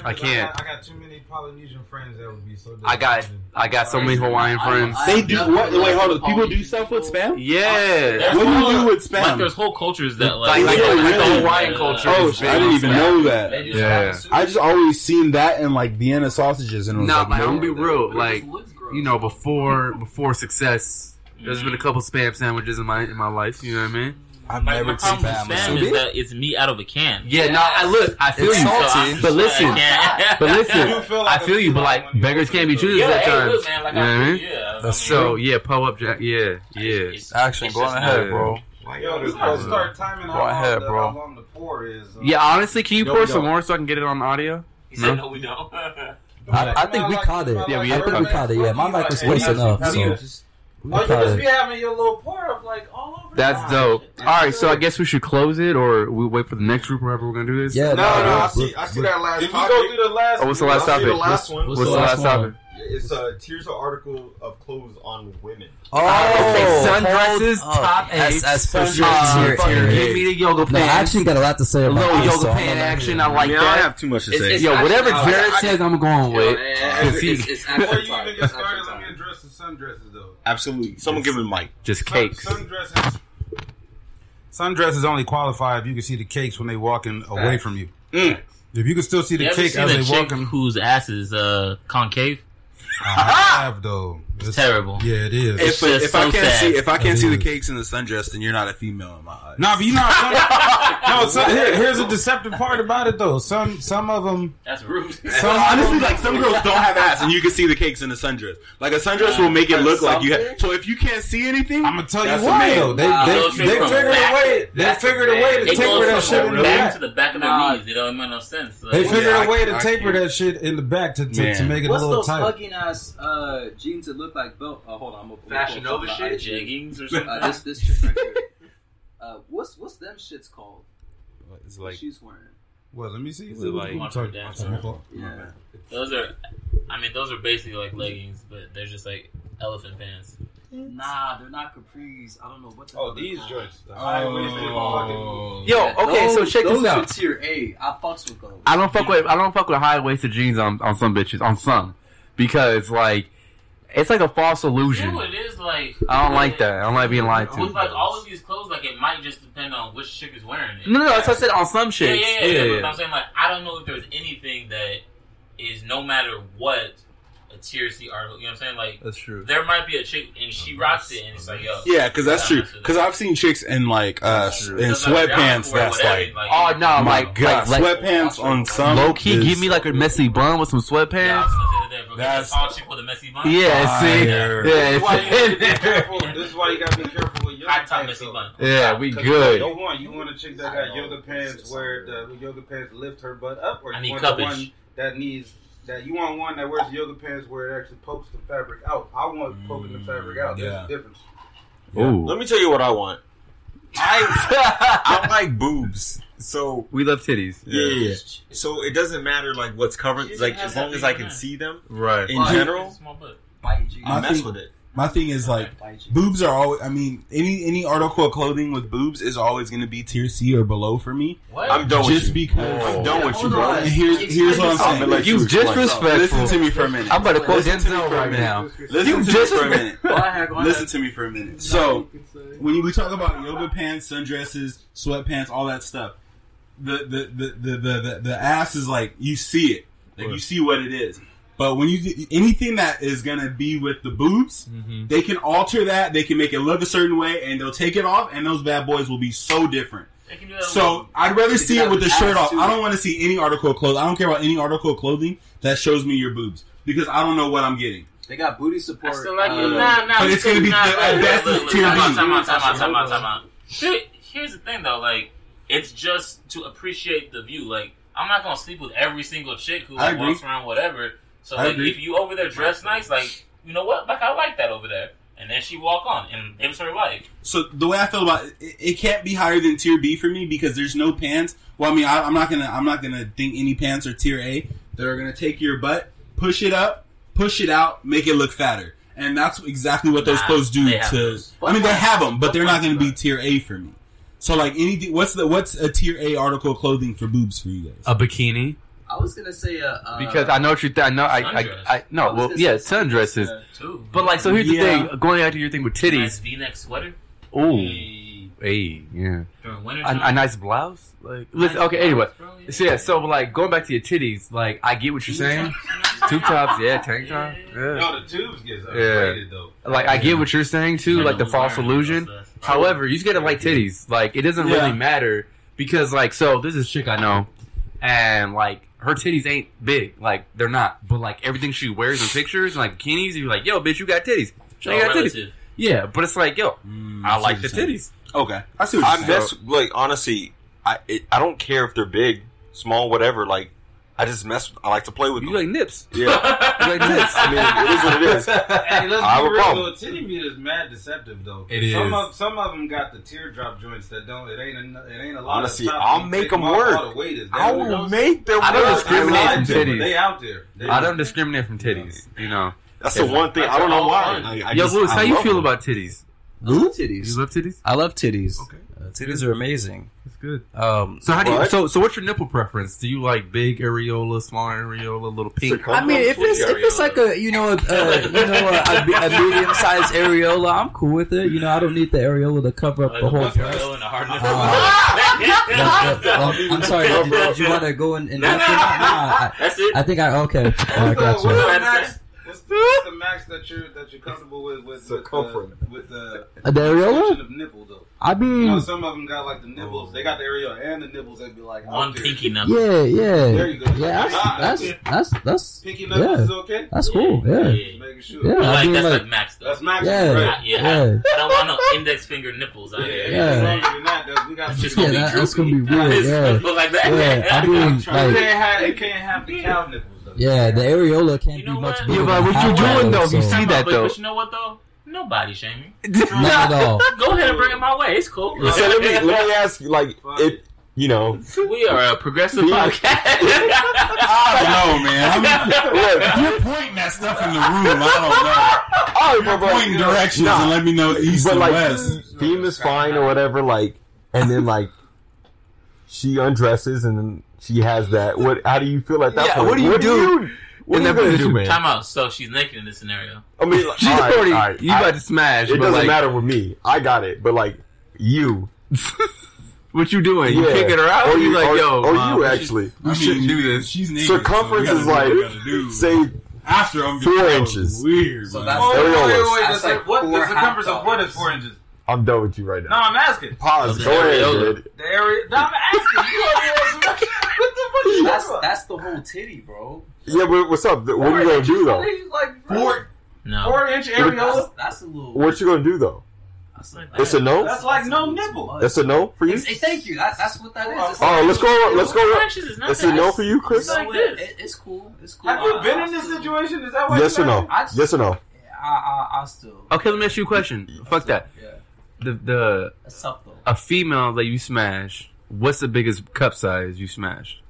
I can't. I got, too many Polynesian friends that would be so. I got, I got so many Hawaiian friends. they do what? Wait, hold on. People do stuff with spam? Yeah. What do you do with spam? Like, there's whole cultures that like, like, the Hawaiian culture. Oh! I didn't even know that. Yeah. I just always seen that in like Vienna sausages and it was nah, like, I'm gonna be real, like you know, before before success there's been a couple spam sandwiches in my in my life. You know what I mean? I'm never my problem with spam is that it's meat out of a can. Yeah, yeah. no, I look, I feel it's you, salty, so but listen, but listen, like I feel you, but like beggars can't be choosers yeah, at hey, times. Look, man, like you know what I mean? Yeah, that's so true. yeah, pull up, Jack. Yeah, yeah. It's, Action, go ahead, bro. Like, yo, this start timing on ahead, the, bro. how long the pour is. Uh, yeah, honestly, can you pour some more so I can get it on audio? He said no, we don't. I, I, think we caught it. Yeah, we I think we caught it. Yeah, my mic was wasting up. So. Oh, you just be having your little pour up like all over. That's the dope. All right, so I guess we should close it, or we wait for the next group, wherever we're gonna do this. Yeah. No, no, no, I see. I see that last. If we go through the last, oh, what's the last topic? The last one. What's, what's the last, last topic? It's a tears of article of clothes on women. Oh, ah, okay. sundresses, top eight, as, for sure. Uh, tier, give me the yoga pants. No, I actually got a lot to say about a little yoga pant action. I like yeah, that. I have too much to say. It's, yo, whatever Jared says, I'm going with. Before you even get started, Absolutely. Someone give him a mic. Just cakes. Sundresses. Only qualify if you can see the cakes when they walking Facts. away from you. Mm. If you can still see the cake as they walking. whose ass is uh, concave. I have though. It's, terrible. Yeah, it is. If, if, if so I can't sad. see if I can't it see is. the cakes in the sundress, then you're not a female in my eyes. Nah, but you know, some, no. Some, here, here's a deceptive part about it though. Some some of them. That's rude. Some, honestly, like some girls don't have ass, and you can see the cakes in the sundress. Like a sundress uh, will make it look like you. have So if you can't see anything, I'm gonna tell you why though. They they, they, figured a way. They figured a way to taper that shit in the back to the back of their knees. It don't make no sense. They figured a way to taper that shit in the back to to make it a little tight. What's those fucking ass uh, jeans that look look like belt, Oh, uh, hold on, I'm gonna Fashion Nova shit, jeggings or something. Uh, this this chick right here. Uh, what's what's them shits called? It's like she's wearing. Well, let me see. Is it like talk, dancer? Yeah. Those are, I mean, those are basically like leggings, but they're just like elephant pants. Nah, they're not capris. I don't know what. The oh, these joints. Oh. Yo, okay, those, so check those this out. Tier A. I fucks with those. I don't fuck with. I don't fuck with high waisted jeans on on some bitches on some because like it's like a false You illusion. know what it is like? I don't like that. I don't like being lied With to. like all of these clothes, like it might just depend on which chick is wearing it. No, no, that's what I said on some Yeah, shit. yeah, yeah. yeah, But I'm saying like I don't know if there's anything that is no matter what a tier C article. You know what I'm saying? Like That's true. There might be a chick and she rocks it, and it's like yo. Yeah, because that's true. mess with it. Because I've seen chicks in like uh in sweatpants. That's like, like, Oh no, my like, god, like, like sweatpants on some low key. Give me like a messy bun with some sweatpants. That's tall chick with a messy bun. Yeah, see, yeah, This is why you gotta be careful. This is why you gotta be careful with yoga High top pants. messy bun. Yeah, we good. You want you want a chick that got yoga pants where the yoga pants lift her butt up, or I you need want cuppage. the one that needs that you want one that wears yoga pants where it actually pokes the fabric out. I want poking the fabric out. There's mm, yeah. a difference. Ooh. Let me tell you what I want. I I like boobs. So we love titties. Yeah, yeah. yeah. So it doesn't matter like what's covered, like as long as I can see them. Right. In general, My I mess thing, with it. My thing is like boobs are always. I mean, any any article of clothing with boobs is always going to be tier C or below for me. What? I'm done with Just you. because I'm done with you, bro. And here's here's what I'm I'm saying. gonna you You disrespectful. Listen to me for a minute. I'm about to quote Listen to me Denzel for a right minute. now. Listen to me for a minute. Go ahead, go ahead. Listen to me for a minute. So, when we talk about yoga pants, sundresses, sweatpants, all that stuff, the the the the the, the, the ass is like you see it, like you see what it is. But when you anything that is gonna be with the boobs, Mm-hmm. they can alter that. They can make it look a certain way, and they'll take it off, and those bad boys will be so different. can do that So with- I'd rather see it with the shirt off. too. I don't want to see any article of clothing. I don't care about any article of clothing that shows me your boobs because I don't know what I'm getting. They got booty support. I still like uh, it. Nah, nah. But it's gonna be nah, the- at look, best look, it's look, tier time out, B. Time out, time out, time out, time out. Here's the thing, though. Like, it's just to appreciate the view. Like, I'm not gonna sleep with every single chick who like, walks around whatever. So, like, if you over there dressed nice, like, you know what? Like, I like that over there. And then she walk on, and it was her life. So the way I feel about it, it, it can't be higher than tier B for me because there's no pants. Well, I mean, I, I'm not gonna, I'm not gonna think any pants are tier A that are gonna take your butt, push it up, push it out, make it look fatter, and that's exactly what those Nah, clothes do. To, those. I mean, they have them, but they're not gonna be tier A for me. So like anything, what's the what's a tier A article of clothing for boobs for you guys? A bikini. I was gonna say uh, uh Because I know what you think. I know. I, I, I, no. I Well, gonna yeah, say sundresses. Too. But like, so here's Yeah. the thing. Going after your thing with Nice titties. V-neck sweater. Ooh, hey, yeah. During winter A, a nice blouse. Like, listen. Nice Okay. Anyway, blouse, bro, yeah. so yeah. So like, going back to your titties. Like, I get what you're saying. Tube tops, yeah. Tank top, yeah. No, the tubes gets Yeah. upgraded though. Like, I get what you're saying too. Like the false illusion. However, you just gotta like titties. Like, it doesn't Yeah. really matter because like, so this is a chick I know, and like her titties ain't big. Like they're not. But like everything she wears in pictures, like bikinis, you're like, yo, bitch, you got titties. It's You all got titties. Yeah, but it's like, yo, mm, I like the titties. Okay, I see what you're I saying. mess like honestly. I it, I don't care if they're big, small, whatever. Like I just mess. With, I like to play with You them. like nips. Yeah, You like nips. I mean, it is what it is. Hey, let's I have be a real problem. though. Titty meat is mad deceptive though. It some is. Of, some of them got the teardrop joints that don't. It ain't. A, it ain't a lot. Honestly, of. I'll make them work. All the weight is I will make them I don't work. discriminate from lied titties. They out there. They I don't discriminate from titties. You know. That's the one thing. I don't know why. Yo, just, Louis, how you feel about titties? I love titties. You love titties? I love titties. Okay. Uh, titties are amazing. That's good. Um, So how do you? What? So so what's your nipple preference? Do you like big areola, small areola, little pink? I mean, if it's if it's like a you know a, uh, you know a, a medium sized areola, I'm cool with it. You know, I don't need the areola to cover up the whole breast. Go in the hard Uh, I'm sorry. Did, did you want to go in? in Nah, nah, depth? I, That's it. I think I okay. I got What's you. what's the max? What's the, max that you're that you're comfortable with with, with the with the Uh, the areola? of nipple though? I You know, some of them got like the nibbles. They got the areola and the nibbles. They'd be like One out there. pinky number. yeah, yeah, There you go. yeah. That's that's that's that's Pinky knuckles yeah. is okay. That's cool. Yeah, Just making sure. Yeah, But I like mean, that's like- like max though. That's max. Yeah. Right. Yeah, Yeah. I don't want no index finger nipples out Yeah, here. yeah. Yeah. As long as you're not, that- we got It's just some- yeah. gonna be That, that's gonna be droopy. weird. Yeah, gonna like that. yeah. I mean, You can't like, have it can't have the cow nipples though. yeah, the areola can't You know be much bigger. Yeah, but what you doing, though, you see that, though. But you know what though? Nobody shaming. Not at all. Go ahead and bring it my way. It's cool. So let me let me ask you, like, it, you know, We are a progressive podcast. I don't know, man. I'm, look, you're pointing at stuff in the room. I oh, don't know. You're pointing directions Nah. and let me know east but and like, west. theme is fine or whatever. Like, and then like, she undresses and then she has that. What? How do you feel at that Yeah, point? what do you do? What in are you that gonna position. do, man? Time out. So she's naked in this scenario. I mean, like, She's all right, already- all right, you I- about to smash, It but, doesn't like- matter with me. I got it, but like you, What you doing? You Yeah. kicking her out? Or Or you you- like, or- yo, or mom, you actually. we shouldn't do this. She's naked, circumference so is like do what we gotta do. say After I'm four inches. Weird. So that's- Oh, wait, wait, wait, wait. That's The, like what, the circumference of what is four inches? I'm done with you right now. No, I'm asking. Pause. Go ahead, areola. dude. The area. No, I'm asking. You already want some- what the fuck you That's that's the whole titty, bro. Yeah, but what's up? What are you gonna do though? Like four, No. four inch That's, areola. that's a little. What you gonna do though? It's a no. That's like no nipple. That's a no for you. It's, hey, thank you. That, that's what that is. It's Oh, let's go. Let's go. Four inches is not It's a no for you, Chris. You know what? It- it's cool. It's cool. Have you I- been I in this situation? Is that why? Yes you or no? mad? Yes or no? I, I, I still. Okay, let me ask you a question. Fuck that. The the That's tough though. a female that you smash. What's the biggest cup size you smash?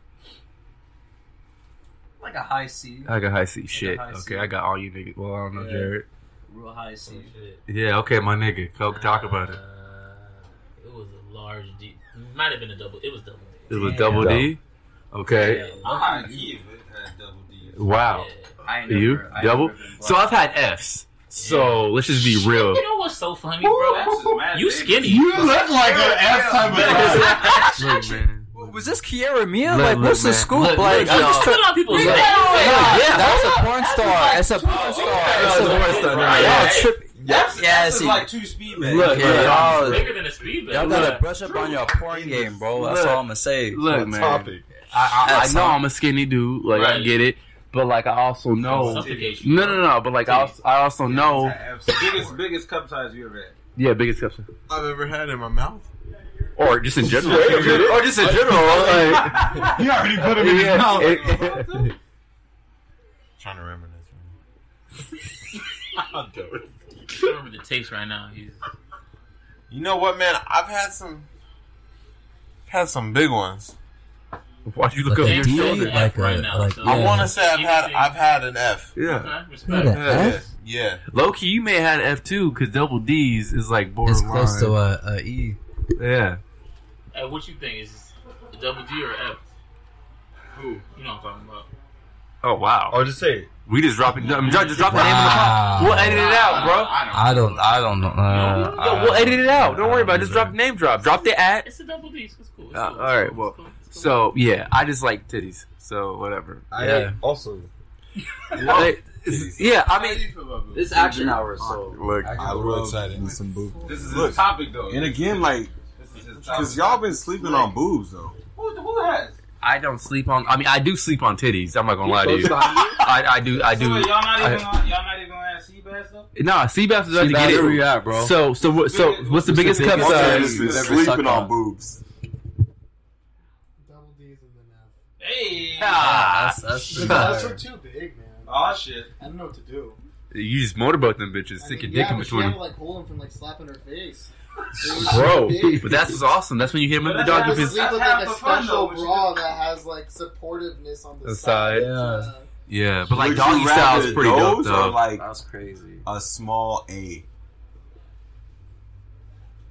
Like a high C. I got high C. Shit. high Okay, I got all you niggas. Well, I don't know, Yeah. Jared. Real high C. Oh, shit. Yeah. Okay, my nigga. Go talk about it. Uh, it was a large D. Might have been a double. It was double. It was Damn. double D. Okay. Behind Kiev, it had double D. Wow. I ain't You I ain't double? never So I've had Fs. So let's just be real. You know what's so funny, bro? You skinny. You look like an F type of guy. Look, man. Was this Kiara Mia? Look, like, look, what's the man. scoop? Look, like, look, I'm just Put on people's Yeah, legs. yeah, yeah, that's a porn star. It's a porn star. It's a porn star. Y'all trip. That's, Yeah, that's see. like two speed bags. Look, Yeah, look, y'all, Bigger than a speed bag. y'all gotta Look. brush up on your porn game, bro. That's Look. all I'm gonna say. Look, On man. topic. I, I, I know. I'm a skinny dude. Like I get it. But like I also know. Suffocate you, No, no, no. But like I also, I also know. biggest biggest cup size you ever had. Yeah, biggest cups. I've ever had in my mouth. Or just in general. Straight or just in general. Like, He already put him in his mouth. it- it- Trying to reminisce. I don't remember the taste right now. He's You know what, man? I've had some. Had some big ones. Why'd you look Like over your D, shoulder? like a- right now, like- so- I Yeah. want to say I've had. I've had an F. Yeah. okay, respect. Yeah. Yeah, F? yeah. Low key, you may have had F too because double D's is like borderline. It's close to a, a E. yeah. Hey, what you think? Is it double D or F? Who? You know what I'm talking about. Oh wow. Or just say it. We just dropping. I'm just just drop the name in the Wow. We'll edit it out, bro. I don't. I don't know. Uh, Yo, we'll edit it out. Don't worry about it. Just drop the name drop. Drop the at. It's a double D. So it's cool. It's Uh, cool. all right. It's Well, cool. It's cool. so yeah, I just like titties. So whatever. I Yeah. also. Like, yeah, I mean, It's action hour, so look, I'm real excited. Some boob. This is Look, his topic though. And again, like, This is his because y'all been sleeping on boobs though. Who, who has? I don't sleep on. I mean, I do sleep on titties. I'm not gonna lie to you. I, I do. I do. So wait, y'all not I- even on, y'all not even gonna have sea bass though. Nah, Seabass is about to Seabass, get it. where you at, bro? So, so, what- so, what's the biggest cup biggest size? size? sleeping on on. boobs. Double D's and then F. Hey. Ah, that's that's The guys are too big, man. Oh shit. I don't know what to do. you just motorboat them bitches. I Stick mean, your dick in between had them. like hold him from like slapping her face. Bro, but that's what's awesome. That's when you hit him with the But that's dog how if it's- it's sleep with half like a the fun, special though, bra that has like supportiveness on the, The side. side. Yeah. Yeah, but like Would doggy style is pretty dope those or though. like that's crazy. a small A.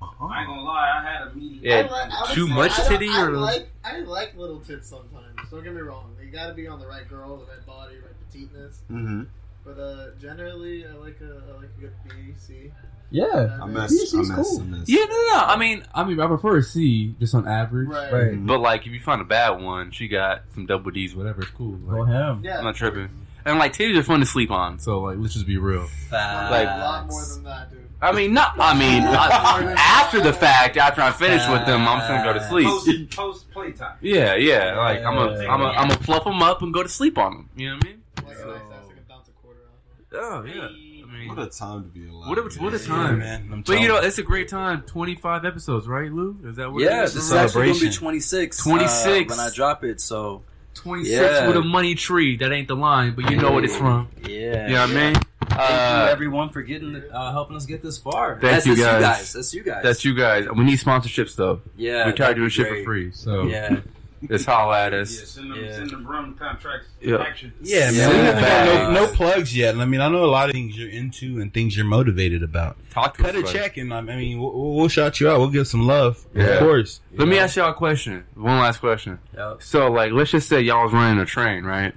I ain't gonna lie, I had a medium. Yeah, I like- I too say much I titty I or like I like little tits sometimes. Don't get me wrong. You got to be on the right girl, the right body, right petiteness. Mm-hmm. But uh, generally, I like a I like a good B C. Yeah. I mean, miss. This I is miss. cool. I miss. Yeah, no, no, no. I mean, I mean, I prefer a C just on average. Right. Right. But like, if you find a bad one, she got some double D's, whatever. It's cool. Go Like, ahead. Yeah. I'm not tripping. And like, titties are fun to sleep on. So like, let's just be real. Like, a lot more than that, dude. I mean, not. I mean, I, after the fact, after I finish with them, I'm just gonna go to sleep. Post, post playtime. Yeah, yeah. Like I'm a, I'm a, I'm a fluff them up and go to sleep on them. You know what I mean? Like a nice like a bounce a quarter off. Oh yeah. I mean, What a time to be alive. what a, what a man. time, man. I'm But you know, it's a great time. 25 episodes, right, Lou? Is that what? It is? Yeah, it this is? is actually gonna be 26. 26. uh, when I drop it. So 26 Yeah. with a money tree. That ain't the line, but you know what it's from. yeah. You know what I mean? Thank Uh, you everyone for getting uh, helping us get this far. Thank that's, you that's guys. you guys. That's you guys. That's you guys. We need sponsorships though. Yeah, we try to that'd do shit for free. So Yeah. just holla at us. Yeah, us. send them, Yeah. send them rum contracts. Yeah. Action. Yeah, man. Yeah. we haven't got no, no plugs yet. I mean, I know a lot of things you're into and things you're motivated about. Talk to Cut us. a buddy. check, and I mean, we'll, we'll shout you out. We'll give some love, Yeah. of course. Let me ask y'all a question. One last question. Yep. So, like, let's just say y'all was running a train, right?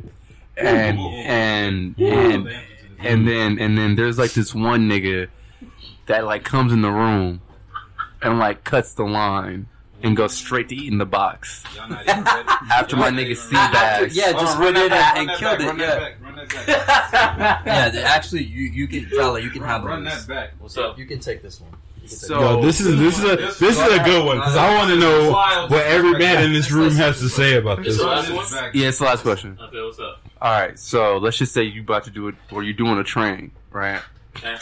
and and and and then and then there's like this one nigga that like comes in the room and like cuts the line and goes straight to eating the box after my nigga see After- bags. yeah, just went in and, and killed it. Yeah. yeah, th- actually, you you can, fella, you can have Run this. that back. What's up? You can take this one. You can take So- Yo, this is this is a this is a good one because I want to know what every man in this room has to say about this. It's the last? Yeah, it's the last question. Okay, what's up? All right, so let's just say you about to do it, or you're doing a train, right? Okay.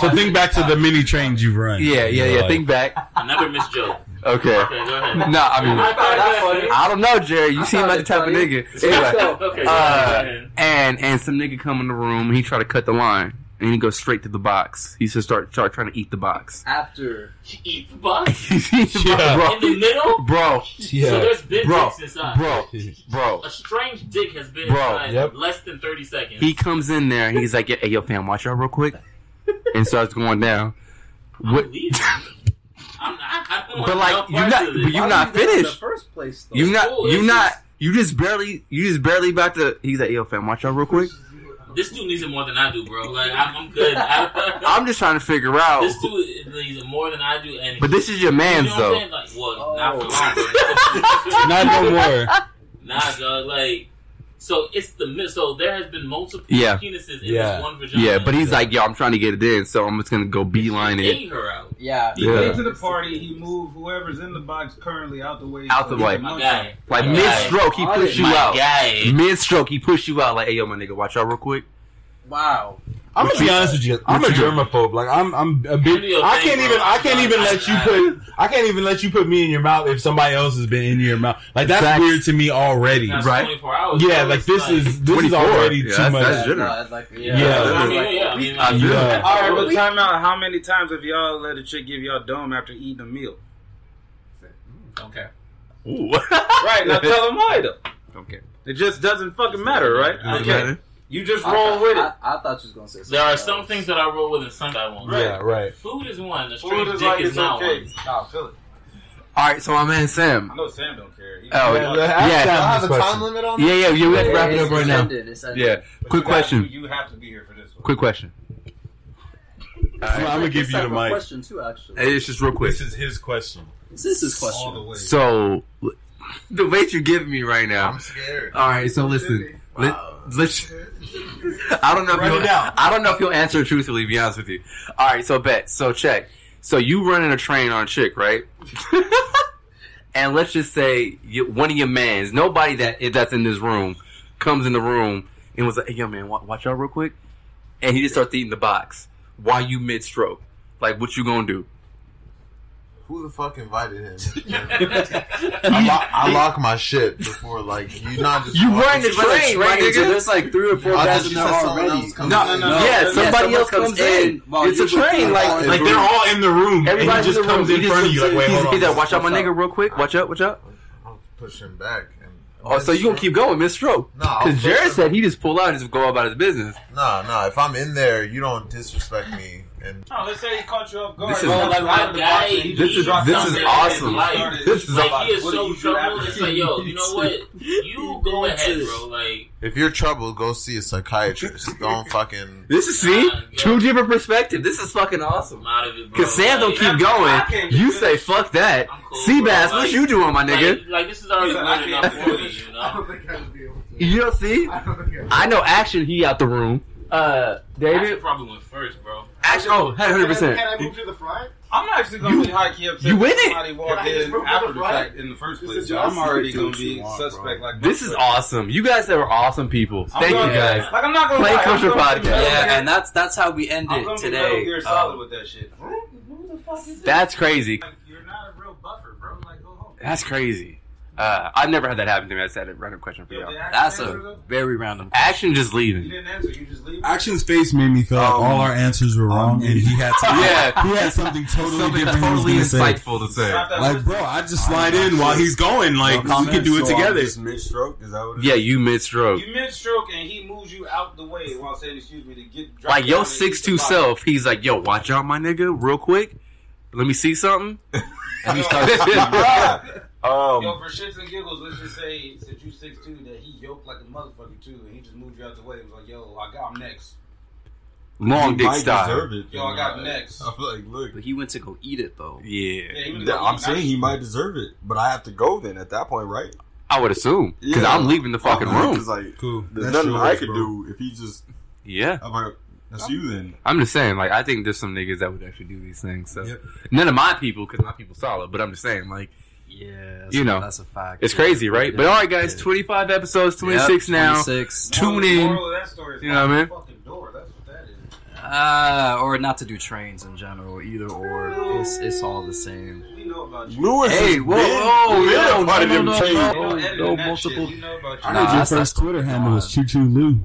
So think back to the mini trains you've run. Yeah, yeah, yeah. Like- Think back. Another Miss Joe. Okay. Okay, go ahead. No, I mean, I thought that funny. I don't know, Jerry. You seem like the type of nigga. Anyway, Okay, go uh, ahead. and and some nigga come in the room. He try to cut the line, and he goes straight to the box. He just start start trying to eat the box. After Eat the box? Yeah. Bro. In the middle? Bro, Yeah. So there's big bro, dicks inside. bro, bro. A strange dick has been Bro, inside yep. less than 30 seconds. He comes in there. and He's like, "Hey, yo, fam, watch out real quick," and starts going down. What? I'm not, I don't But like no you're not, of but this. you not finished. first place, You not, Cool, you it's not, just- you just barely, you just barely about to. He's like, "Yo, fam, watch out real quick." This dude needs it more than I do, bro. Like I'm, I'm good. I, I'm just trying to figure out. this dude needs it more than I do, and But this is your you man's, know what though. I'm saying? Like, well, not for long. Not no more. Nah, dog. Like, so it's the mi- so there has been multiple Yeah. penises in Yeah, this one vagina. yeah, but he's like, "Yo, I'm trying to get it in, so I'm just gonna go beeline it." ate her out. Yeah, He Yeah. came to the party. He moved whoever's in the box currently out the way. Out the way. My guy. Like My mid stroke, he pushed you My out. Mid stroke, he pushed you out. Like, "Hey, yo, my nigga, watch out real quick." Wow. I'm gonna be honest with you. I'm a germaphobe. Like I'm, I'm a big. I can't even. I can't even let you put. I can't even let you put me in your mouth if somebody else has been in your mouth. Like that's Facts. weird to me already. That's Right? 24 hours. Yeah. bro. Like It's this is this is already Yeah, too that's- much. that's generous. Like, Yeah. I mean, yeah, I mean, like, Yeah. All right, but time out. How many times have y'all let a chick give y'all dome after eating a meal? Okay. Ooh. Right now, tell them why though. Okay. It just doesn't fucking matter, right? Doesn't Okay. Matter. You just roll with it. I, I thought you was gonna say. Something. There are something some things that I roll with and some that I won't. Yeah. Right. Food is one. The Food strange dick like is not okay. one. Nah, feel it. All right, so my man Sam. I know Sam don't care. He- Oh, Yeah, yeah, yeah, Sam I have this a question. time limit on yeah, this? yeah. You have to wrap it up right now. ended, it's ended. Yeah. But Quick you have question. to- you have to be here for this one. Quick question. I'm gonna give you the mic. Question too, actually. Hey, It's just real quick. This is his question. This is his All question. the way. So, the weight you're giving me right now. I'm scared. All right, so listen. Let, let's. I don't know if you'll. I don't know if you'll answer truthfully. To be honest with you. All right, so bet. So check. So you running a train on a chick, right? and let's just say you, one of your mans, nobody that that's in this room, comes in the room and was like, "Hey, yo, man, wa- watch out real quick," and he just starts eating the box while you mid stroke. Like, what you gonna do? Who the fuck invited him? I, lock, I lock my shit before like you not just You walking run the straight. train, my nigga. So there's like three or four I guys thought in there already. else No, no, no. Yeah, somebody else comes in. while It's a train, like- Like they're all in the room, and just in comes room. in He front of you. Like, looks- wait, hold on. he's like, watch out, my nigga, real quick. Watch out, watch out. I'll push him back. Oh, so you gonna keep going, Miss Stroke? No, because Jared said he just pull out and just go about his business. No, no. If I'm in there, you don't disrespect me. And No, let's say he caught you off guard. This is- You like got my out of the guy, box he this is- this is awesome. his life. This is like awesome. he is so you troubled. after It's like, yo, you know what? You go ahead, bro. Like, if you're troubled, go see a psychiatrist. don't fucking. This is see Nah, yeah. true giver perspective. This is fucking awesome. I'm out of it, bro. Cause Sam don't keep going. can't You do say fuck that. I'm cool, Seabass, what Like- you doing, my nigga? Like, like this is already He's good enough for me, this. you I know. don't think I'd be able to. You don't see? I don't think I'd I know action. He out the room. Uh, Actually, David. probably went first, bro. Action. Oh, hundred percent. Can I move to the front? I'm actually gonna be high key upset. you win if it. Somebody walked Can I just in move after the the fact in the first place. So I'm already gonna be want, suspect. bro. Like This is awesome. You guys are awesome people. I'm Thank you gonna- guys. Like I'm not gonna Play lie, Culture Podcast. Yeah, Gear- and that's that's how we end I'm it gonna be Metal today. Gear Um, solid with that shit. That's crazy. Like, you're not a real buffer, bro. Like go home. That's crazy. Uh, I've never had that happen to me. I said a random question for Yo, y'all. That's answer, a though? very random. Action just leaving. You leaving. didn't answer. You just leave. Action's face made me feel like Um, all our answers were wrong, and he had to, Yeah. he had something totally Something different. he was totally gonna say. insightful to say. Stop that Like, bro, I just slide in while he's going. Like, we can do it So together. just mid-stroke. Is that what? it Yeah, is? you mid stroke. You mid stroke and he moves you out the way while saying excuse me to get drop Like down yo and six hit two the self, he's like, yo, watch out, my nigga, real quick. Let me see something. And he starts. Um, Yo, for shits and giggles, let's just say since you six two, that he yoked like a motherfucker too, and he just moved you out the way. He was like, "Yo, I got him next." Long He dick might style. deserve it. Yo, I got next. I feel like, look, But he went to go eat it though. Yeah. Yeah, he was Yeah, like, I'm saying he might deserve it, but I have to go then at that point, right? I would assume because Yeah. I'm leaving the fucking Oh, room. 'cause, Like, Cool. there's That's nothing I could bro. do if he just. Yeah. I'm like, that's you then. I'm just saying, like, I think there's some niggas that would actually do these things. So Yep. none of my people, because my people solid. But I'm just saying, like, Yeah, you know, that's a fact. It's Yeah. crazy, right? Yeah. But all right, guys, Yeah. 25 episodes, 26 now. 26. Tune in. Moral of that story is You know what I mean? Fucking door. That's what that is. Uh, or not to do trains in general, either or. It's, it's all the same. We know about you. Lewis Hey, whoa, been- whoa, been no, a part of no, them no, changes. no, They don't edit no, multiple- shit. Know about you. I Nah, your first Twitter handle was. Choo Choo Lou.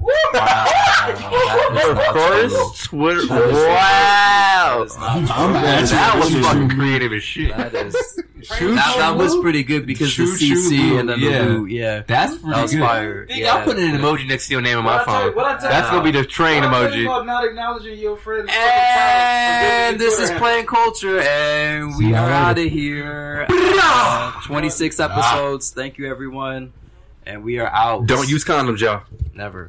Your first Twitter. Wow. that is not I'm That was fucking creative as shit. That is that, that was pretty good because Choo the CC Lou, and then yeah. the Lou, yeah, That's pretty that was good. fire. Nigga, Yeah. I'm putting an emoji next to your name on my What I tell you- phone. what I tell That's you- gonna be the train What I tell you emoji. about not acknowledging your friend. And this is Plain Culture, and we See y'all are out of here. Uh, Twenty six episodes. Thank you, everyone, and we are out. Don't use condoms, y'all. never.